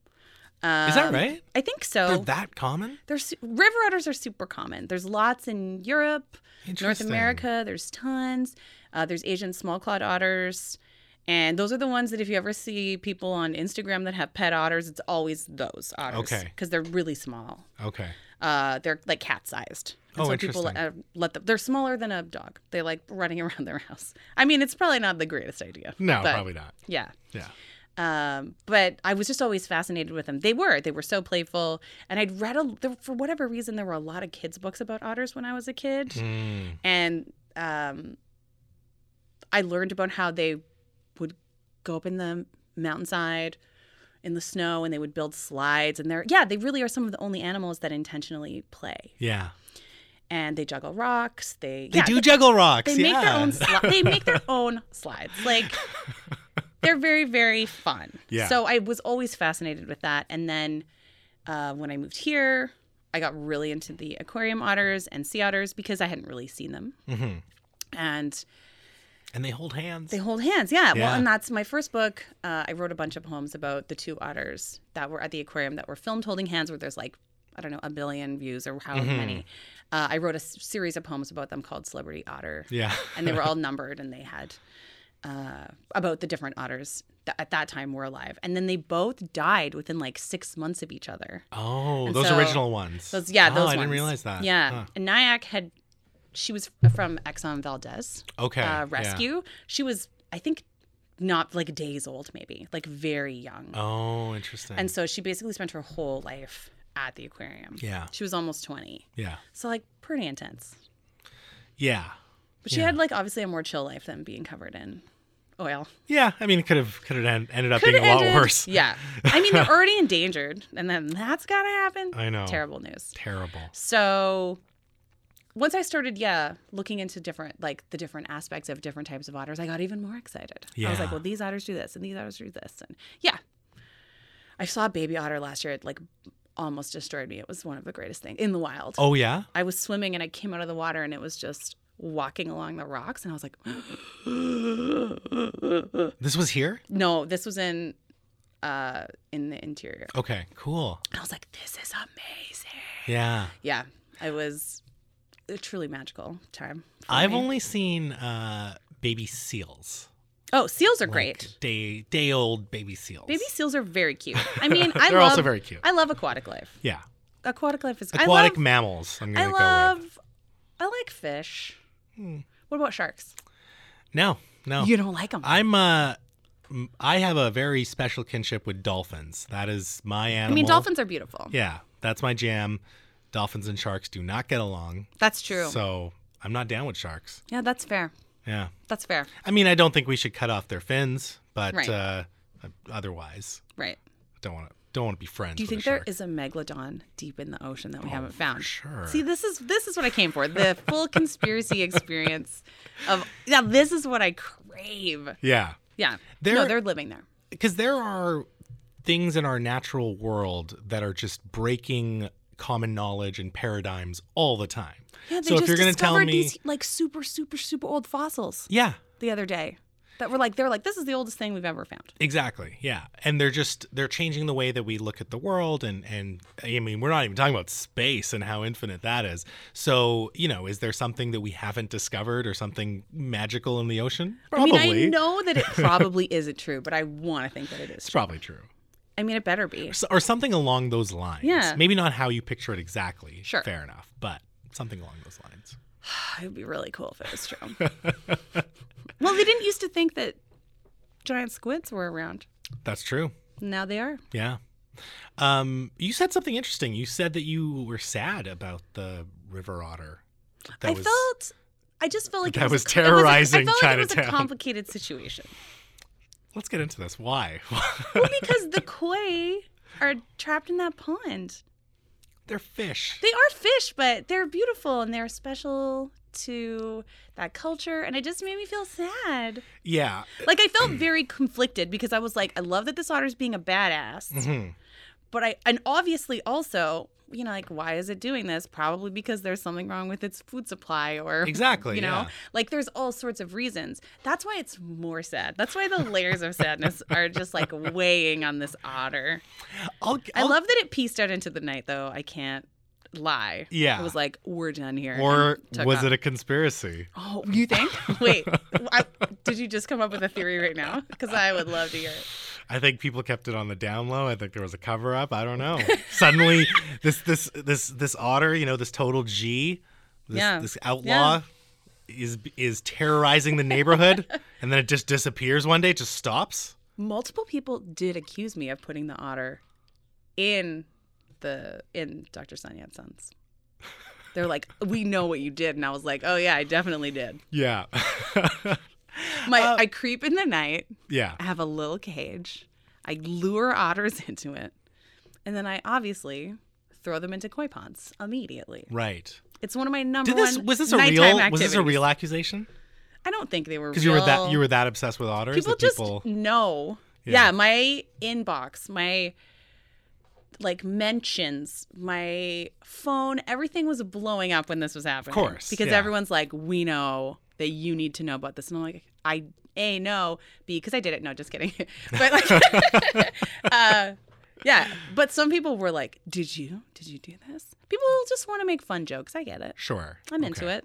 Um, Is that right? I think so. They're that common? They're su- river otters are super common. There's lots in Europe, North America. There's tons. Uh, there's Asian small clawed otters, and those are the ones that if you ever see people on Instagram that have pet otters, it's always those otters. Okay. because they're really small. Okay. Uh, they're like cat sized. Oh, so people interesting. uh, let them. They're smaller than a dog. They like running around their house. I mean, it's probably not the greatest idea. No, probably not. Yeah. Yeah. Um, but I was just always fascinated with them. They were, they were so playful, and I'd read a there, for whatever reason there were a lot of kids books about otters when I was a kid, Mm. and um, I learned about how they go up in the mountainside in the snow and they would build slides and they're yeah they really are some of the only animals that intentionally play Yeah. and they juggle rocks they They yeah, do juggle rocks. they make their own sli- they make their own slides like they're very very fun Yeah. so i was always fascinated with that and then uh, when i moved here i got really into the aquarium otters and sea otters because i hadn't really seen them Mhm. and And they hold hands. they hold hands yeah, well and that's my first book uh, i wrote a bunch of poems about the two otters that were at the aquarium that were filmed holding hands where there's like i don't know a billion views or however Mm-hmm. many uh, i wrote a s- series of poems about them called celebrity otter yeah. and they were all numbered and they had uh, about the different otters that at that time were alive and then they both died within like six months of each other oh, And those so- original ones. those yeah Oh, those I didn't ones. realize that. yeah Huh. and Nyac had she was from exxon valdez Okay. uh, yeah. rescue she was i think not like days old maybe like very young Oh, interesting. and so she basically spent her whole life at the aquarium yeah. she was almost 20 Yeah. so like pretty intense Yeah. but she Yeah. had like obviously a more chill life than being covered in oil Yeah. I mean, it could have could have en- ended up Coulda being a lot worse. Yeah. I mean, they're already endangered, and then that's got to happen. I know. Terrible news. Terrible. So once I started, yeah, looking into different, like the different aspects of different types of otters, I got even more excited. Yeah. I was like, well, these otters do this, and these otters do this. And yeah, I saw a baby otter last year. It like almost destroyed me. It was one of the greatest things in the wild. Oh yeah. I was swimming and I came out of the water and it was just walking along the rocks. And I was like, This was here. no, this was in. Uh, in the interior, Okay. Cool. I was like, "This is amazing." Yeah. Yeah, I was a truly magical time. I've me. only seen uh, baby seals. oh, seals are Like, great. Day day old baby seals. Baby seals are very cute. I mean, I They're love. also very cute. I love aquatic life. Yeah. aquatic life is. Aquatic I love, mammals. I'm gonna go with. love. I like fish. Hmm. What about sharks? No, no. You don't like them. I'm uh I have a very special kinship with dolphins. That is my animal. I mean, dolphins are beautiful. Yeah, that's my jam. Dolphins and sharks do not get along. That's true. So I'm not down with sharks. yeah, that's fair. Yeah. That's fair. I mean, I don't think we should cut off their fins, but Right. uh, otherwise, Right. don't want to don't want to be friends. Do you with think a there shark. is a megalodon deep in the ocean that we haven't found? sure. See, this is this is what I came for. The full conspiracy experience of now this is what I crave. Yeah, Yeah. There- no, they're living there. because there are things in our natural world that are just breaking common knowledge and paradigms all the time. Yeah, they so if just you're going to tell me, these like super, super, super old fossils yeah, the other day that were like they were like this is the oldest thing we've ever found. Exactly. Yeah. And they're just they're changing the way that we look at the world and and I mean, we're not even talking about space and how infinite that is. So, you know, is there something that we haven't discovered or something magical in the ocean? Probably. I mean, I know that it probably isn't true, but I want to think that it is. It's probably true. I mean, it better be. Or something along those lines. Yeah. Maybe not how you picture it exactly. Sure. Fair enough. But something along those lines. It would be really cool if it was true. well, they didn't used to think that giant squids were around. That's true. Now they are. Yeah. Um, you said something interesting. You said that you were sad about the river otter. That I was- felt. I just felt like That it was was, a- it terrorizing I felt like it was a complicated situation. Let's get into this. Why? Well, because the koi are trapped in that pond. They're fish. They are fish, but they're beautiful and they're special to that culture. And it just made me feel sad. Yeah. Like I felt very conflicted because I was like, I love that this otter's being a badass, Mhm. but I and obviously also, you know, like why is it doing this? Probably because there's something wrong with its food supply or Exactly, You know, yeah. like there's all sorts of reasons. That's why it's more sad. That's why the layers of sadness are just like weighing on this otter. I'll, I I'll- love that it pieced out into the night, though. I can't lie. Yeah. it was like we're done here. Or was off. it a conspiracy? Oh, you think? Wait, I, did you just come up with a theory right now? Because I would love to hear it. I think people kept it on the down low. I think there was a cover up. I don't know. Suddenly, this this this this otter, you know, this total G, this, Yeah. this outlaw, is is terrorizing the neighborhood, and then it just disappears one day. It just stops. Multiple people did accuse me of putting the otter in the in Dr. Sanyan's Sons. They're like, we know what you did, and I was like, oh yeah, I definitely did. Yeah, My Uh, I creep in the night. yeah. I have a little cage. I lure otters into it, and then I obviously throw them into koi ponds immediately. Right. It's one of my number Did this one was this a real was this a real accusation? I don't think they were Because you were that you were that obsessed with otters. people just people, know. Yeah. Yeah. my inbox, my like mentions, my phone, everything was blowing up when this was happening. Of course, because yeah. everyone's like, "We know that you need to know about this," and I'm like, "I a no, b because I did it." No, just kidding. but like, uh, yeah. But some people were like, "Did you? Did you do this?" People just want to make fun jokes. I get it. Sure. I'm into it.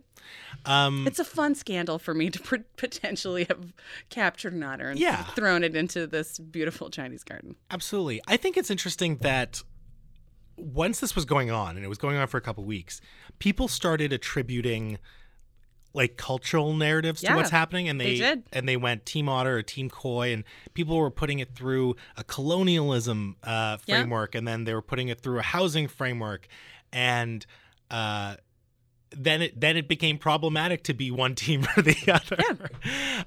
Um, It's a fun scandal for me to pr- potentially have captured an otter and Yeah. thrown it into this beautiful Chinese garden. Absolutely. I think it's interesting that once this was going on, and it was going on for a couple weeks, people started attributing like cultural narratives to what's happening, and they they, did. and they went Team Otter or Team Koi, and people were putting it through a colonialism uh, Yeah. framework, and then they were putting it through a housing framework, and uh, then it then it became problematic to be one team or the other.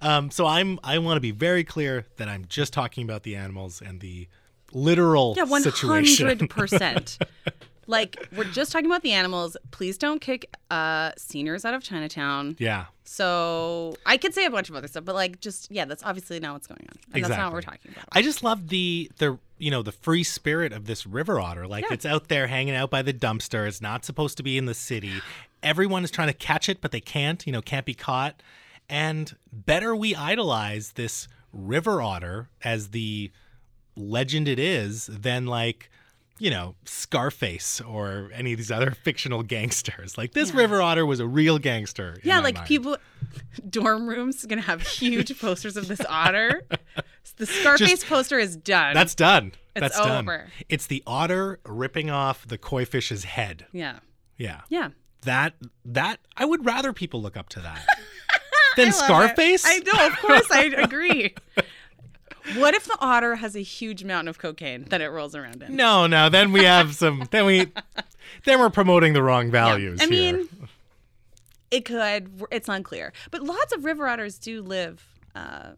Um, so I'm I want to be very clear that I'm just talking about the animals and the literal Yeah, one situation. hundred percent. Like we're just talking about the animals. Please don't kick uh, seniors out of Chinatown. yeah, So I could say a bunch of other stuff, but like just yeah, that's obviously not what's going on, and that's not what we're talking about. I just love the the you know the free spirit of this river otter. Like Yeah. it's out there hanging out by the dumpster. It's not supposed to be in the city. Everyone is trying to catch it, but they can't. You know, can't be caught. And better we idolize this river otter as the legend it is than like you know Scarface or any of these other fictional gangsters. Like this river otter was a real gangster. yeah, like mind. people, dorm rooms gonna have huge posters of this otter. The Scarface Just- poster is done. That's done. That's over. done. It's the otter ripping off the koi fish's head. Yeah. Yeah. Yeah. That that I would rather people look up to that than I love it. Scarface. I know, of course, I agree. What if the otter has a huge mountain of cocaine that it rolls around in? No, no. Then we have some. Then we. Then we're promoting the wrong Yeah. values. I here. mean, it could. It's unclear, but lots of river otters do live uh,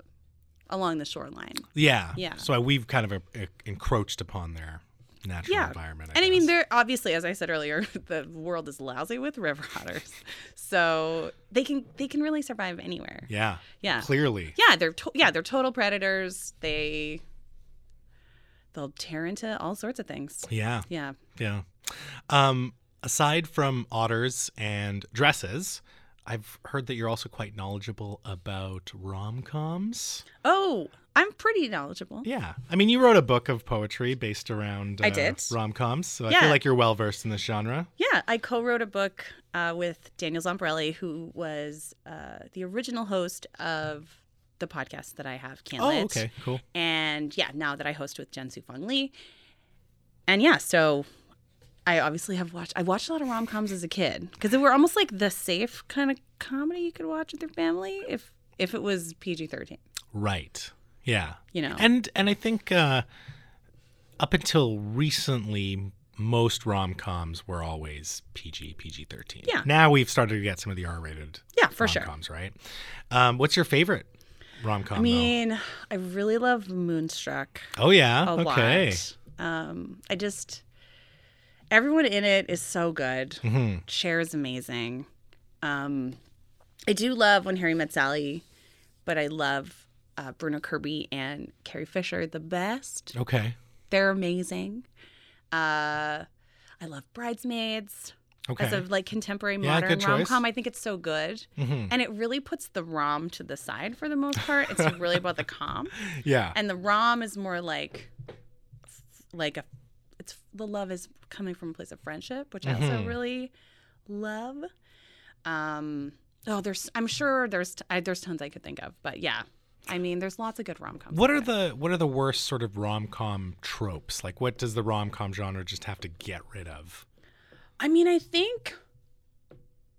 along the shoreline. yeah, Yeah. So we've kind of uh, encroached upon their natural Yeah, environment. and I mean, guess. they're obviously, as I said earlier, the world is lousy with river otters, so they can they can really survive anywhere. yeah, Yeah. clearly, Yeah, they're to- yeah they're total predators. They they'll tear into all sorts of things. yeah, Yeah. yeah. Um, aside from otters and dresses, I've heard that you're also quite knowledgeable about rom coms. Oh, I'm pretty knowledgeable. Yeah, I mean, you wrote a book of poetry based around uh, I did. rom coms, so I feel like you're well versed in this genre. Yeah, I co-wrote a book uh, with Daniel Zomparelli, who was uh, the original host of the podcast that I have, Can't Oh, okay, cool. And yeah, now that I host with Jen Sookfong Lee. And yeah, so I obviously have watched. I watched a lot of rom coms as a kid because they were almost like the safe kind of comedy you could watch with your family if if it was PG thirteen. Right. Yeah. You know. And and I think uh, up until recently, most rom coms were always PG PG thirteen. Yeah. Now we've started to get some of the R rated Yeah, for sure. rom coms, right? Um, what's your favorite rom com? I mean, I really love Moonstruck oh yeah. okay. Um, I just everyone in it is so good. hmm Cher is amazing. Um, I do love when Harry met Sally, but I love uh, Bruno Kirby and Carrie Fisher the best. Okay. They're amazing. Uh, I love Bridesmaids Okay. as of like contemporary modern choice. rom com. I think it's so good, hmm and it really puts the rom to the side for the most part. It's really about the com, Yeah. and the rom is more like like a it's the love is coming from a place of friendship which i also Mhm. really love um oh there's i'm sure there's I, there's tons i could think of but yeah i mean there's lots of good rom-coms What are the what are the worst sort of rom com tropes? Like, what does the rom com genre just have to get rid of? i mean i think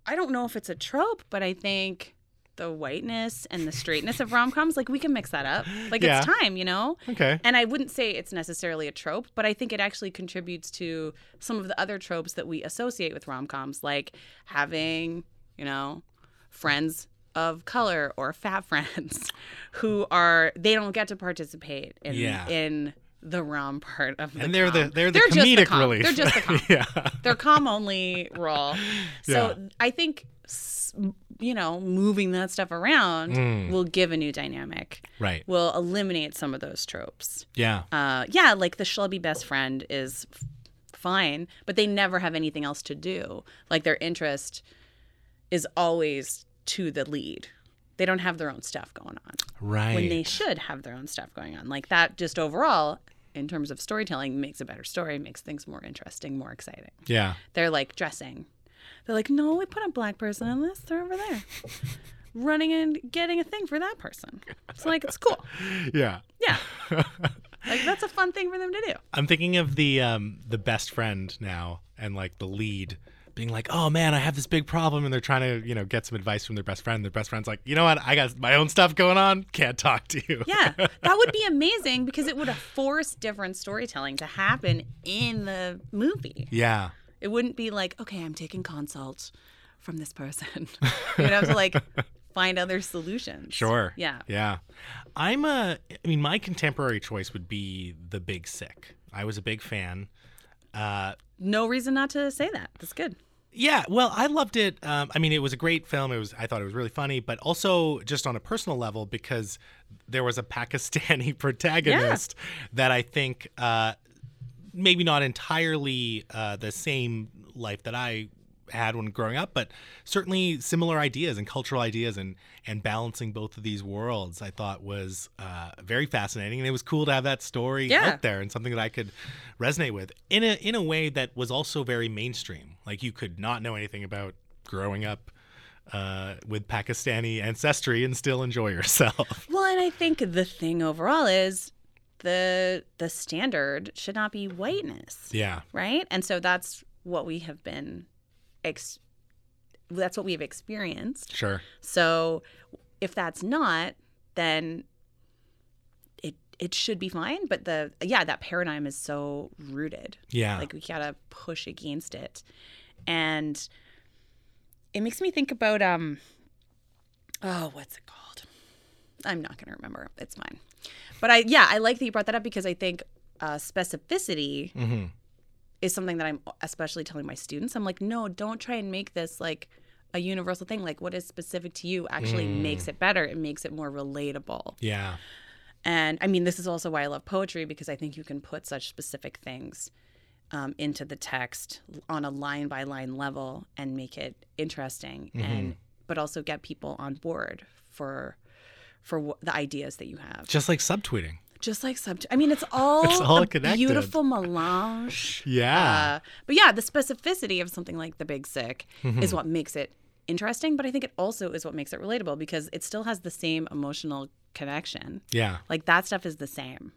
i don't know if it's a trope but i think the whiteness and the straightness of rom-coms like we can mix that up like Yeah. it's time you know Okay. And I wouldn't say it's necessarily a trope, but I think it actually contributes to some of the other tropes that we associate with rom coms, like having, you know, friends of color or fat friends who are they don't get to participate in Yeah. in the rom part of the And they're the com. they're the just comedic com. relief. They're just the com. yeah. They're com only role. So Yeah. I think you know, moving that stuff around Mm. will give a new dynamic. Right. Will eliminate some of those tropes Yeah. uh, yeah, like the schlubby best friend is fine, but they never have anything else to do. Like their interest is always to the lead. They don't have their own stuff going on Right. when they should have their own stuff going on. Like that, just overall, in terms of storytelling, makes a better story, makes things more interesting, more exciting. yeah. They're like dressing. They're like, no, we put a black person in this. They're over there, running and getting a thing for that person. It's like it's cool. Yeah. Yeah, like that's a fun thing for them to do. I'm thinking of the um the best friend now and like the lead being like, "Oh man, I have this big problem," and they're trying to you know get some advice from their best friend. Their best friend's like, "You know what? I got my own stuff going on. Can't talk to you." Yeah, that would be amazing because it would have forced different storytelling to happen in the movie. yeah. It wouldn't be like, okay, I'm taking consult from this person. You'd have to like find other solutions. Sure. Yeah. Yeah. I'm a. I mean, my contemporary choice would be The Big Sick. I was a big fan. Uh, No reason not to say that. That's good. Yeah, well, I loved it. Um, I mean, it was a great film. It was. I thought it was really funny, but also just on a personal level because there was a Pakistani protagonist that I think uh, maybe not entirely uh, the same life that I had when growing up, but certainly similar ideas and cultural ideas and and balancing both of these worlds. I thought was uh, very fascinating, and it was cool to have that story Yeah. out there and something that I could resonate with in a in a way that was also very mainstream. Like you could not know anything about growing up uh, with Pakistani ancestry and still enjoy yourself. Well, and I think the thing overall is the the standard should not be whiteness Yeah. right and so that's what we have been ex- that's what we've experienced. Sure. so if that's not then it it should be fine but the yeah that paradigm is so rooted. Yeah. like we gotta push against it. And it makes me think about um oh what's it called? I'm not gonna remember. It's fine. But i yeah i like that you brought that up because i think uh, specificity hmm is something that i'm especially telling my students i'm like no don't try and make this like a universal thing like what is specific to you actually makes it better it makes it more relatable Yeah. and I mean, this is also why I love poetry because I think you can put such specific things um, into the text on a line by line level and make it interesting, and but also get people on board for for wh- the ideas that you have. Just like subtweeting. Just like sub. I mean, it's all It's all a connected. beautiful melange. Yeah. Uh, but yeah, the specificity of something like the Big Sick Mm-hmm. is what makes it interesting. But I think it also is what makes it relatable because it still has the same emotional connection. yeah. Like that stuff is the same.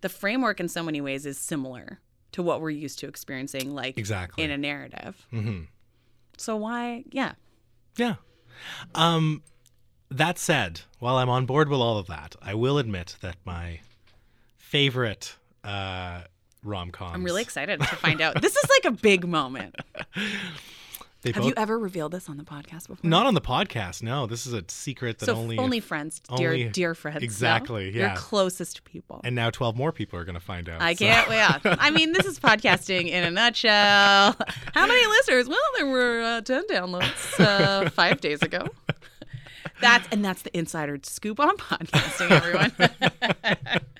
The framework in so many ways is similar to what we're used to experiencing like Exactly. in a narrative. hmm So why yeah. Yeah. Um, that said, while I'm on board with all of that, I will admit that my favorite uh, rom com. I'm really excited to find out. This is like a big moment. They Have both, you ever revealed this on the podcast before? not on the podcast. No, this is a secret that so only. only friends, dear only- dear friends. know. Exactly, Your yeah. closest people. and now 12 more people are going to find out. I so- can't wait. I mean, this is podcasting in a nutshell. How many listeners? Well, there were uh, 10 downloads uh, five days ago. That's and that's the insider scoop on podcasting, everyone.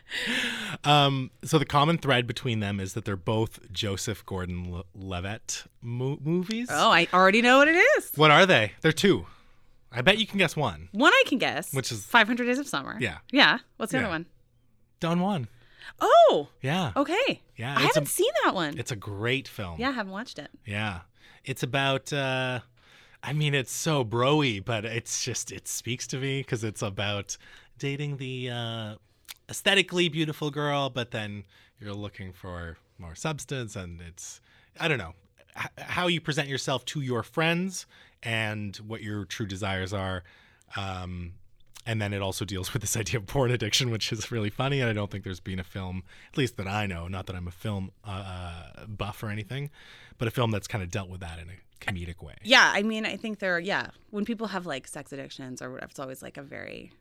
Um, so the common thread between them is that they're both Joseph Gordon-Levitt mo- movies. oh, I already know what it is. What are they? They're two. I bet you can guess one. One I can guess, Which is- 500 Days of Summer. Yeah. Yeah. What's the Yeah. other one? Don Jon. Oh, Yeah. okay. Yeah, I haven't a- seen that one. It's a great film. Yeah, I haven't watched it. Yeah. It's about uh I mean it's so broy, but it's just it speaks to me cuz it's about dating the uh aesthetically beautiful girl, but then you're looking for more substance and it's I don't know h- how you present yourself to your friends and what your true desires are. Um and then it also deals with this idea of porn addiction, which is really funny. And I don't think there's been a film, at least that I know, not that I'm a film uh, uh, buff or anything, but a film that's kind of dealt with that in a comedic way. Yeah, I mean, I think there. Yeah, when people have like sex addictions or whatever, it's always like a very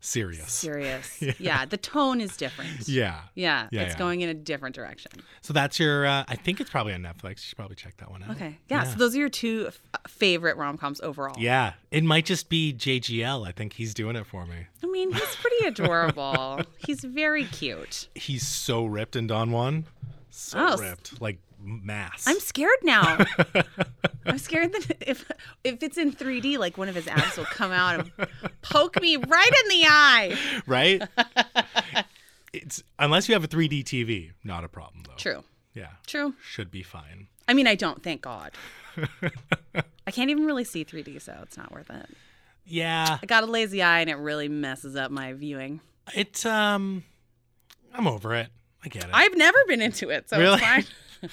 Serious. serious. Yeah. yeah. the tone is different. Yeah. Yeah, Yeah, it's yeah. going in a different direction. So that's your, uh, I think it's probably on Netflix. You should probably check that one out. Okay. Yeah. So those are your two f- favorite rom coms overall. Yeah. It might just be JGL. I think he's doing it for me. I mean, he's pretty adorable. he's very cute. He's so ripped in Don Jon. So Oh, ripped. Like mass. I'm scared now. I'm scared that if if it's in 3D, like one of his abs will come out and poke me right in the eye. right? it's unless you have a 3D TV, not a problem though. True. Yeah. True. Should be fine. I mean, I don't. Thank God. I can't even really see 3D, so it's not worth it. Yeah. I got a lazy eye, and it really messes up my viewing. It's um I'm over it. I get it. I've never been into it, so Really? it's fine.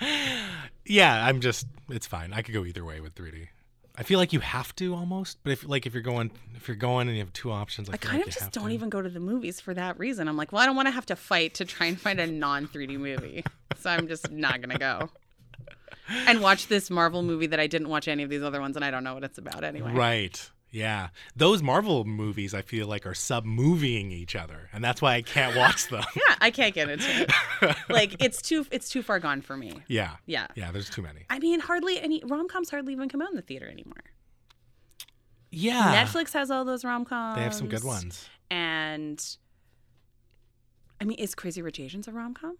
yeah, I'm just it's fine. I could go either way with 3D. I feel like you have to almost, but if like if you're going if you're going and you have two options, I, I kind like of just don't to. even go to the movies for that reason. I'm like, well, I don't want to have to fight to try and find a non 3D movie. So I'm just not going to go. And watch this Marvel movie that I didn't watch any of these other ones, and I don't know what it's about anyway. Right. Yeah. Those Marvel movies I feel like are sub movieing each other, and that's why I can't watch them. Yeah, I can't get into it. like it's too it's too far gone for me. yeah. Yeah. Yeah, there's too many. I mean, hardly any rom coms hardly even come out in the theater anymore. Yeah. Netflix has all those rom coms. They have some good ones. And I mean, is Crazy Rich Asians a rom com?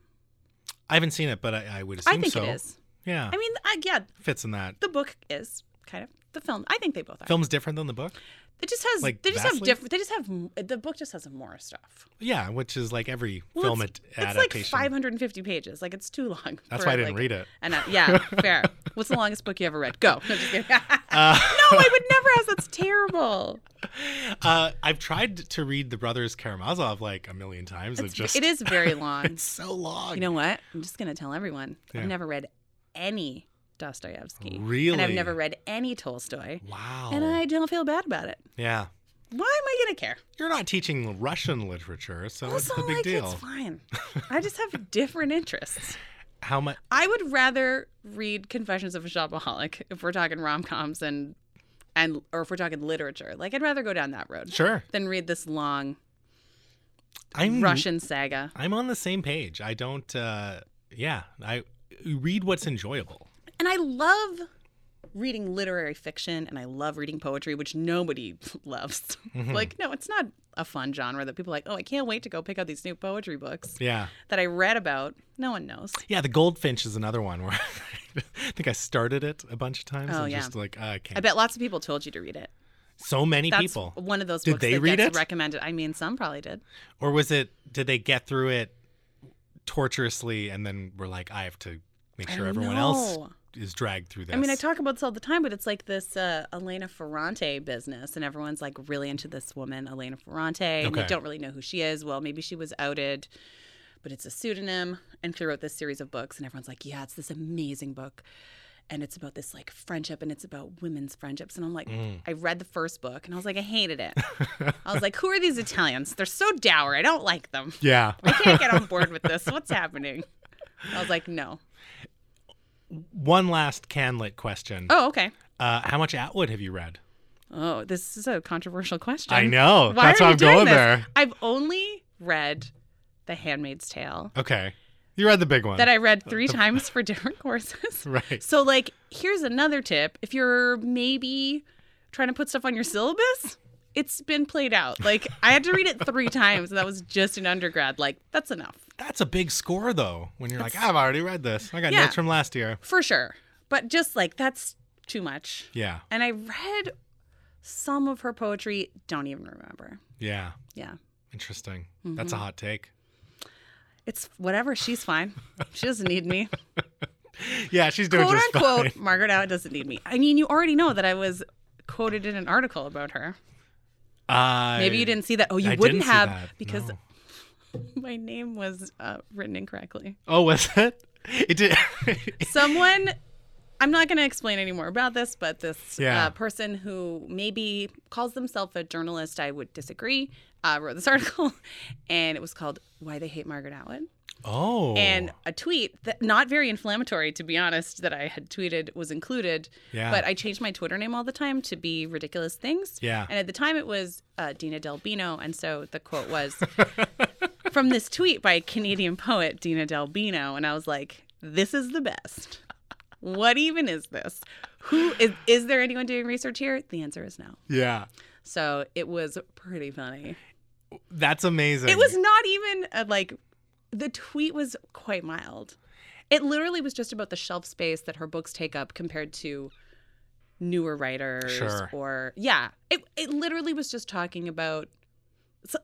I haven't seen it, but I, I would assume I think so. it is. Yeah. I mean, I, yeah, fits in that. the book is kind of the film. I think they both are. Film's different than the book. It just has. like, they just have different. They just have. The book just has more stuff. Yeah, which is like every Well, film it's, ad- it's like 550 pages. Like it's too long. That's why I didn't like, read it. And uh, yeah, fair. What's the longest book you ever read? Go. No, just kidding. Uh, no, I would never ask. That's terrible. uh, I've tried to read the Brothers Karamazov like a million times. It just it is very long. it's so long. You know what? I'm just gonna tell everyone. Yeah. I've never read any Dostoevsky. And I've never read any Tolstoy. wow. And I don't feel bad about it. yeah. Why am I gonna care? You're not teaching Russian literature, so Also, what's the big like deal? it's fine. I just have different interests. How much? I would rather read Confessions of a Shopaholic if we're talking rom coms and and or if we're talking literature. Like I'd rather go down that road Sure. than read this long I'm Russian saga. I'm on the same page. I don't. uh Yeah, I read what's enjoyable. And I love reading literary fiction and I love reading poetry, which nobody loves. Mm-hmm. like, no, it's not a fun genre that people are like, oh, I can't wait to go pick out these new poetry books Yeah. that I read about. No one knows. Yeah, the Goldfinch is another one where I think I started it a bunch of times. Oh, and yeah. just like uh, I can't. I bet lots of people told you to read it. so many That's people. one of those Did books they that read gets it? recommended. I mean, some probably did. Or was it? Did they get through it torturously and then were like, I have to make sure everyone else know. Is dragged through this? I mean, I talk about this all the time, but it's like this uh, Elena Ferrante business, and everyone's like really into this woman, Elena Ferrante, and they don't really know who she is. Well, maybe she was outed, but it's a pseudonym, and she wrote this series of books, and everyone's like, yeah, it's this amazing book. And it's about this like friendship and it's about women's friendships. And I'm like, Mm. I read the first book and I was like, I hated it. I was like, who are these Italians? They're so dour. I don't like them. Yeah. I can't get on board with this. What's happening? I was like, no. One last canlit question. Oh, okay. Uh, how much Atwood have you read? Oh, this is a controversial question. I know. Why That's why you I'm doing going this? there. I've only read The Handmaid's Tale Okay. You read the big one. that I read three times for different courses. Right. So, like, here's another tip: if you're maybe trying to put stuff on your syllabus, it's been played out. Like, I had to read it three times, and that was just in undergrad. Like, that's enough That's a big score, though, when you're like, I've already read this. I got Yeah. notes from last year. for sure. But just like that's too much. Yeah. And I read some of her poetry. Don't even remember. Yeah. Yeah. Interesting. That's a Mm-hmm. hot take. It's whatever. She's fine. She doesn't need me. Yeah, she's doing quote just unquote, fine. Margaret Atwood doesn't need me. I mean, you already know that I was quoted in an article about her. I, Maybe you didn't see that. Oh, you I wouldn't have because no. my name was uh, written incorrectly. Oh, was it? It did. Someone, I'm not going to explain any more about this, but this Yeah. uh, person who maybe calls themselves a journalist, I would disagree, uh, wrote this article, and it was called "Why They Hate Margaret Atwood." oh. and a tweet that not very inflammatory to be honest that i had tweeted was included Yeah. but i changed my twitter name all the time to be ridiculous things Yeah. and at the time it was uh, dina delbino and so the quote was from this tweet by canadian poet dina delbino and i was like this is the best what even is this who is is there anyone doing research here the answer is no yeah. so it was pretty funny That's amazing. it was not even a, like the tweet was quite mild. It literally was just about the shelf space that her books take up compared to newer writers Sure. or yeah. It it literally was just talking about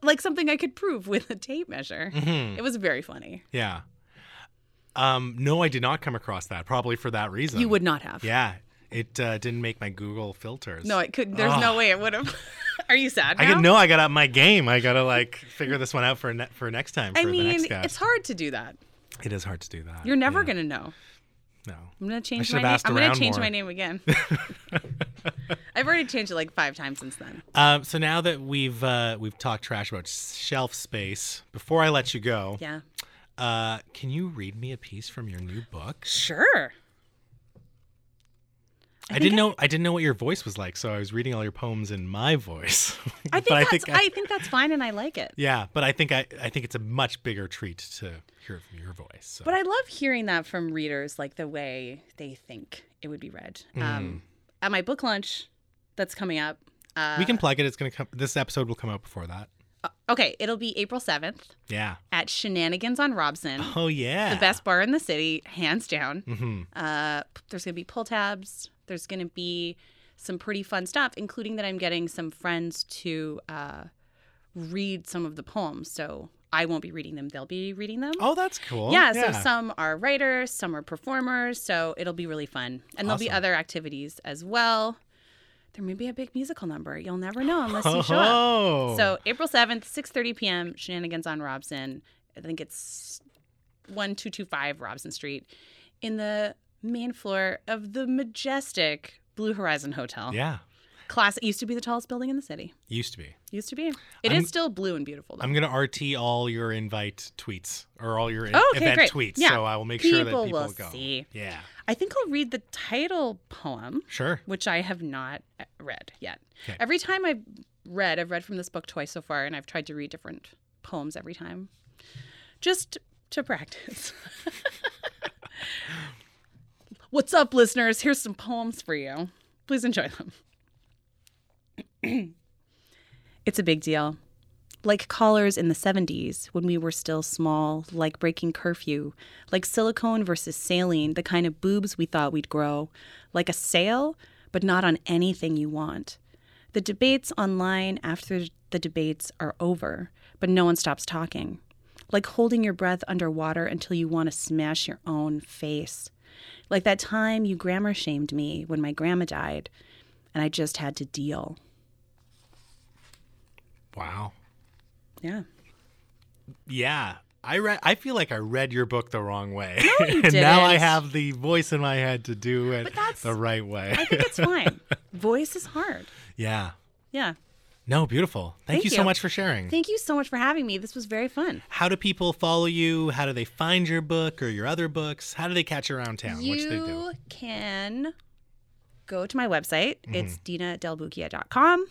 like something I could prove with a tape measure. Mhm. It was very funny. Yeah. Um, no, I did not come across that. Probably for that reason. You would not have. Yeah. It uh, didn't make my Google filters. No, it could. There's no way it would have. Are you sad? I now? get no. I got up my game. I gotta like figure this one out for ne- for next time. For I the next mean, it's hard to do that. It is hard to do that. You're never Yeah. gonna know. No. I'm gonna change my name. I'm gonna change more. my name again. I've already changed it like five times since then. Um, so now that we've uh, we've talked trash about shelf space, before I let you go, Yeah. uh, can you read me a piece from your new book? Sure. I, didn't know I didn't know what your voice was like, so I was reading all your poems in my voice. I think that's I think I, think that's fine and I like it. yeah, but I think I I think it's a much bigger treat to hear from your voice. So. But I love hearing that from readers, like the way they think it would be read. Um, at my book lunch that's coming up. Uh, we can plug it. It's gonna come. This episode will come out before that. okay, it'll be April 7th Yeah. at Shenanigans on Robson. Oh yeah. The best bar in the city, hands down. hmm Uh, there's going to be pull tabs. There's going to be some pretty fun stuff, including that I'm getting some friends to uh, read some of the poems. So I won't be reading them, they'll be reading them. Oh, that's cool. yeah, so some are writers, some are performers. So it'll be really fun. And there'll be other activities as well. there may be a big musical number. You'll never know unless you show up. Oh. So April 7th, 6.30 p.m., Shenanigans on Robson. I think it's 1225 Robson Street in the main floor of the majestic Blue Horizon Hotel. yeah, Class it used to be the tallest building in the city. used to be. Used to be. It is I'm- still blue and beautiful though. I'm gonna RT all your invite tweets or all your Oh, okay, event great. tweets. Yeah. So I will make sure that People people will go. see. Yeah, I think I'll read the title poem, sure. which I have not uh, read yet. Okay. Every time I've read, I've read from this book twice so far, and I've tried to read different poems every time, just to practice. What's up, listeners? Here's some poems for you. Please enjoy them. it's a big deal. Like callers in the 70s when we were still small, like breaking curfew, like silicone versus saline, the kind of boobs we thought we'd grow, like a sale, but not on anything you want. The debates online after the debates are over, but no one stops talking. Like holding your breath underwater until you want to smash your own face. Like that time you grammar shamed me when my grandma died, and I just had to deal. Wow. Yeah. Yeah. I read. I feel like I read your book the wrong way, No, you and now I have the voice in my head to do it the right way. I think it's fine. Voice is hard. yeah. Yeah. No, beautiful. Thank, Thank you so much for sharing. Thank you so much for having me. This was very fun. How do people follow you? How do they find your book or your other books? How do they catch you around town? what should they do? You can go to my website. Mm-hmm. It's dinadelbucchia.com.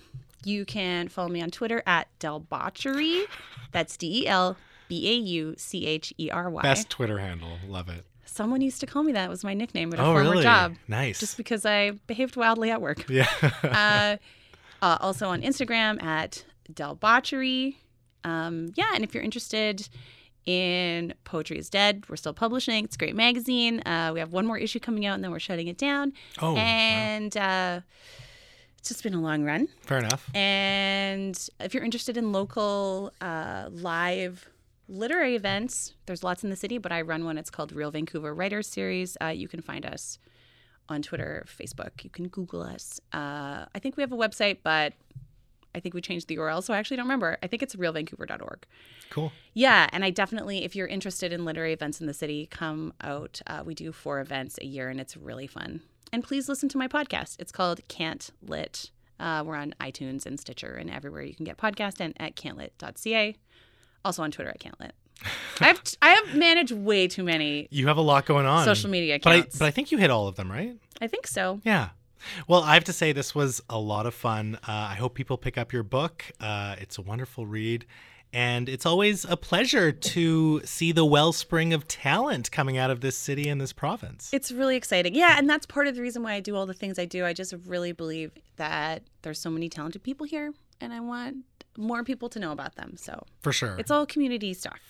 You can follow me on Twitter at Delbauchery. That's D E L B A U C H E R Y. Best Twitter handle. Love it. Someone used to call me that. It was my nickname at a oh, former really? job. Nice. Just because I behaved wildly at work. yeah. uh, uh, also on Instagram at Delbauchery. Um, yeah, and if you're interested in Poetry is Dead, we're still publishing. It's a great magazine. Uh, we have one more issue coming out, and then we're shutting it down. oh, wow. and uh, it's just been a long run. fair enough. And if you're interested in local uh, live literary events, there's lots in the city, but I run one. It's called Real Vancouver Writers Series. Uh, you can find us on Twitter, Facebook. You can Google us. Uh, I think we have a website, but I think we changed the URL, so I actually don't remember. I think it's realvancouver.org. Cool. Yeah, and I definitely, if you're interested in literary events in the city, come out. Uh, we do four events a year, and it's really fun. And please listen to my podcast. It's called Can't Lit. Uh, we're on iTunes and Stitcher and everywhere you can get podcast and at cantlit.ca. Also on Twitter at cantlit. I've I have managed way too many. You have a lot going on. Social media But I, but I think you hit all of them, right? I think so. Yeah. Well, I have to say this was a lot of fun. Uh, I hope people pick up your book. Uh, it's a wonderful read. And it's always a pleasure to see the wellspring of talent coming out of this city and this province. It's really exciting. Yeah, and that's part of the reason why I do all the things I do. I just really believe that there's so many talented people here and I want more people to know about them. So For sure. it's all community stuff.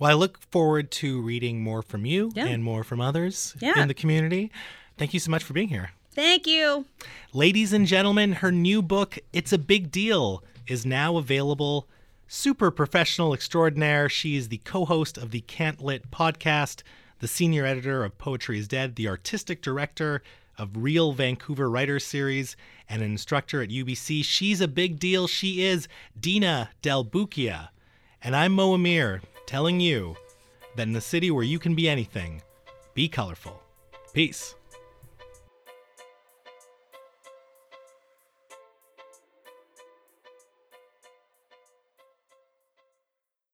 Well, I look forward to reading more from you Yeah. and more from others Yeah. in the community. Thank you so much for being here. Thank you. Ladies and gentlemen, her new book, It's a Big Deal, is now available. Super professional extraordinaire. She is the co host of the Can't Lit podcast, the senior editor of Poetry is Dead, the artistic director of Real Vancouver Writers Series, and an instructor at UBC. She's a big deal. She is Dina Del Bucchia. And I'm Mo Amir telling you that in the city where you can be anything, be colorful. Peace.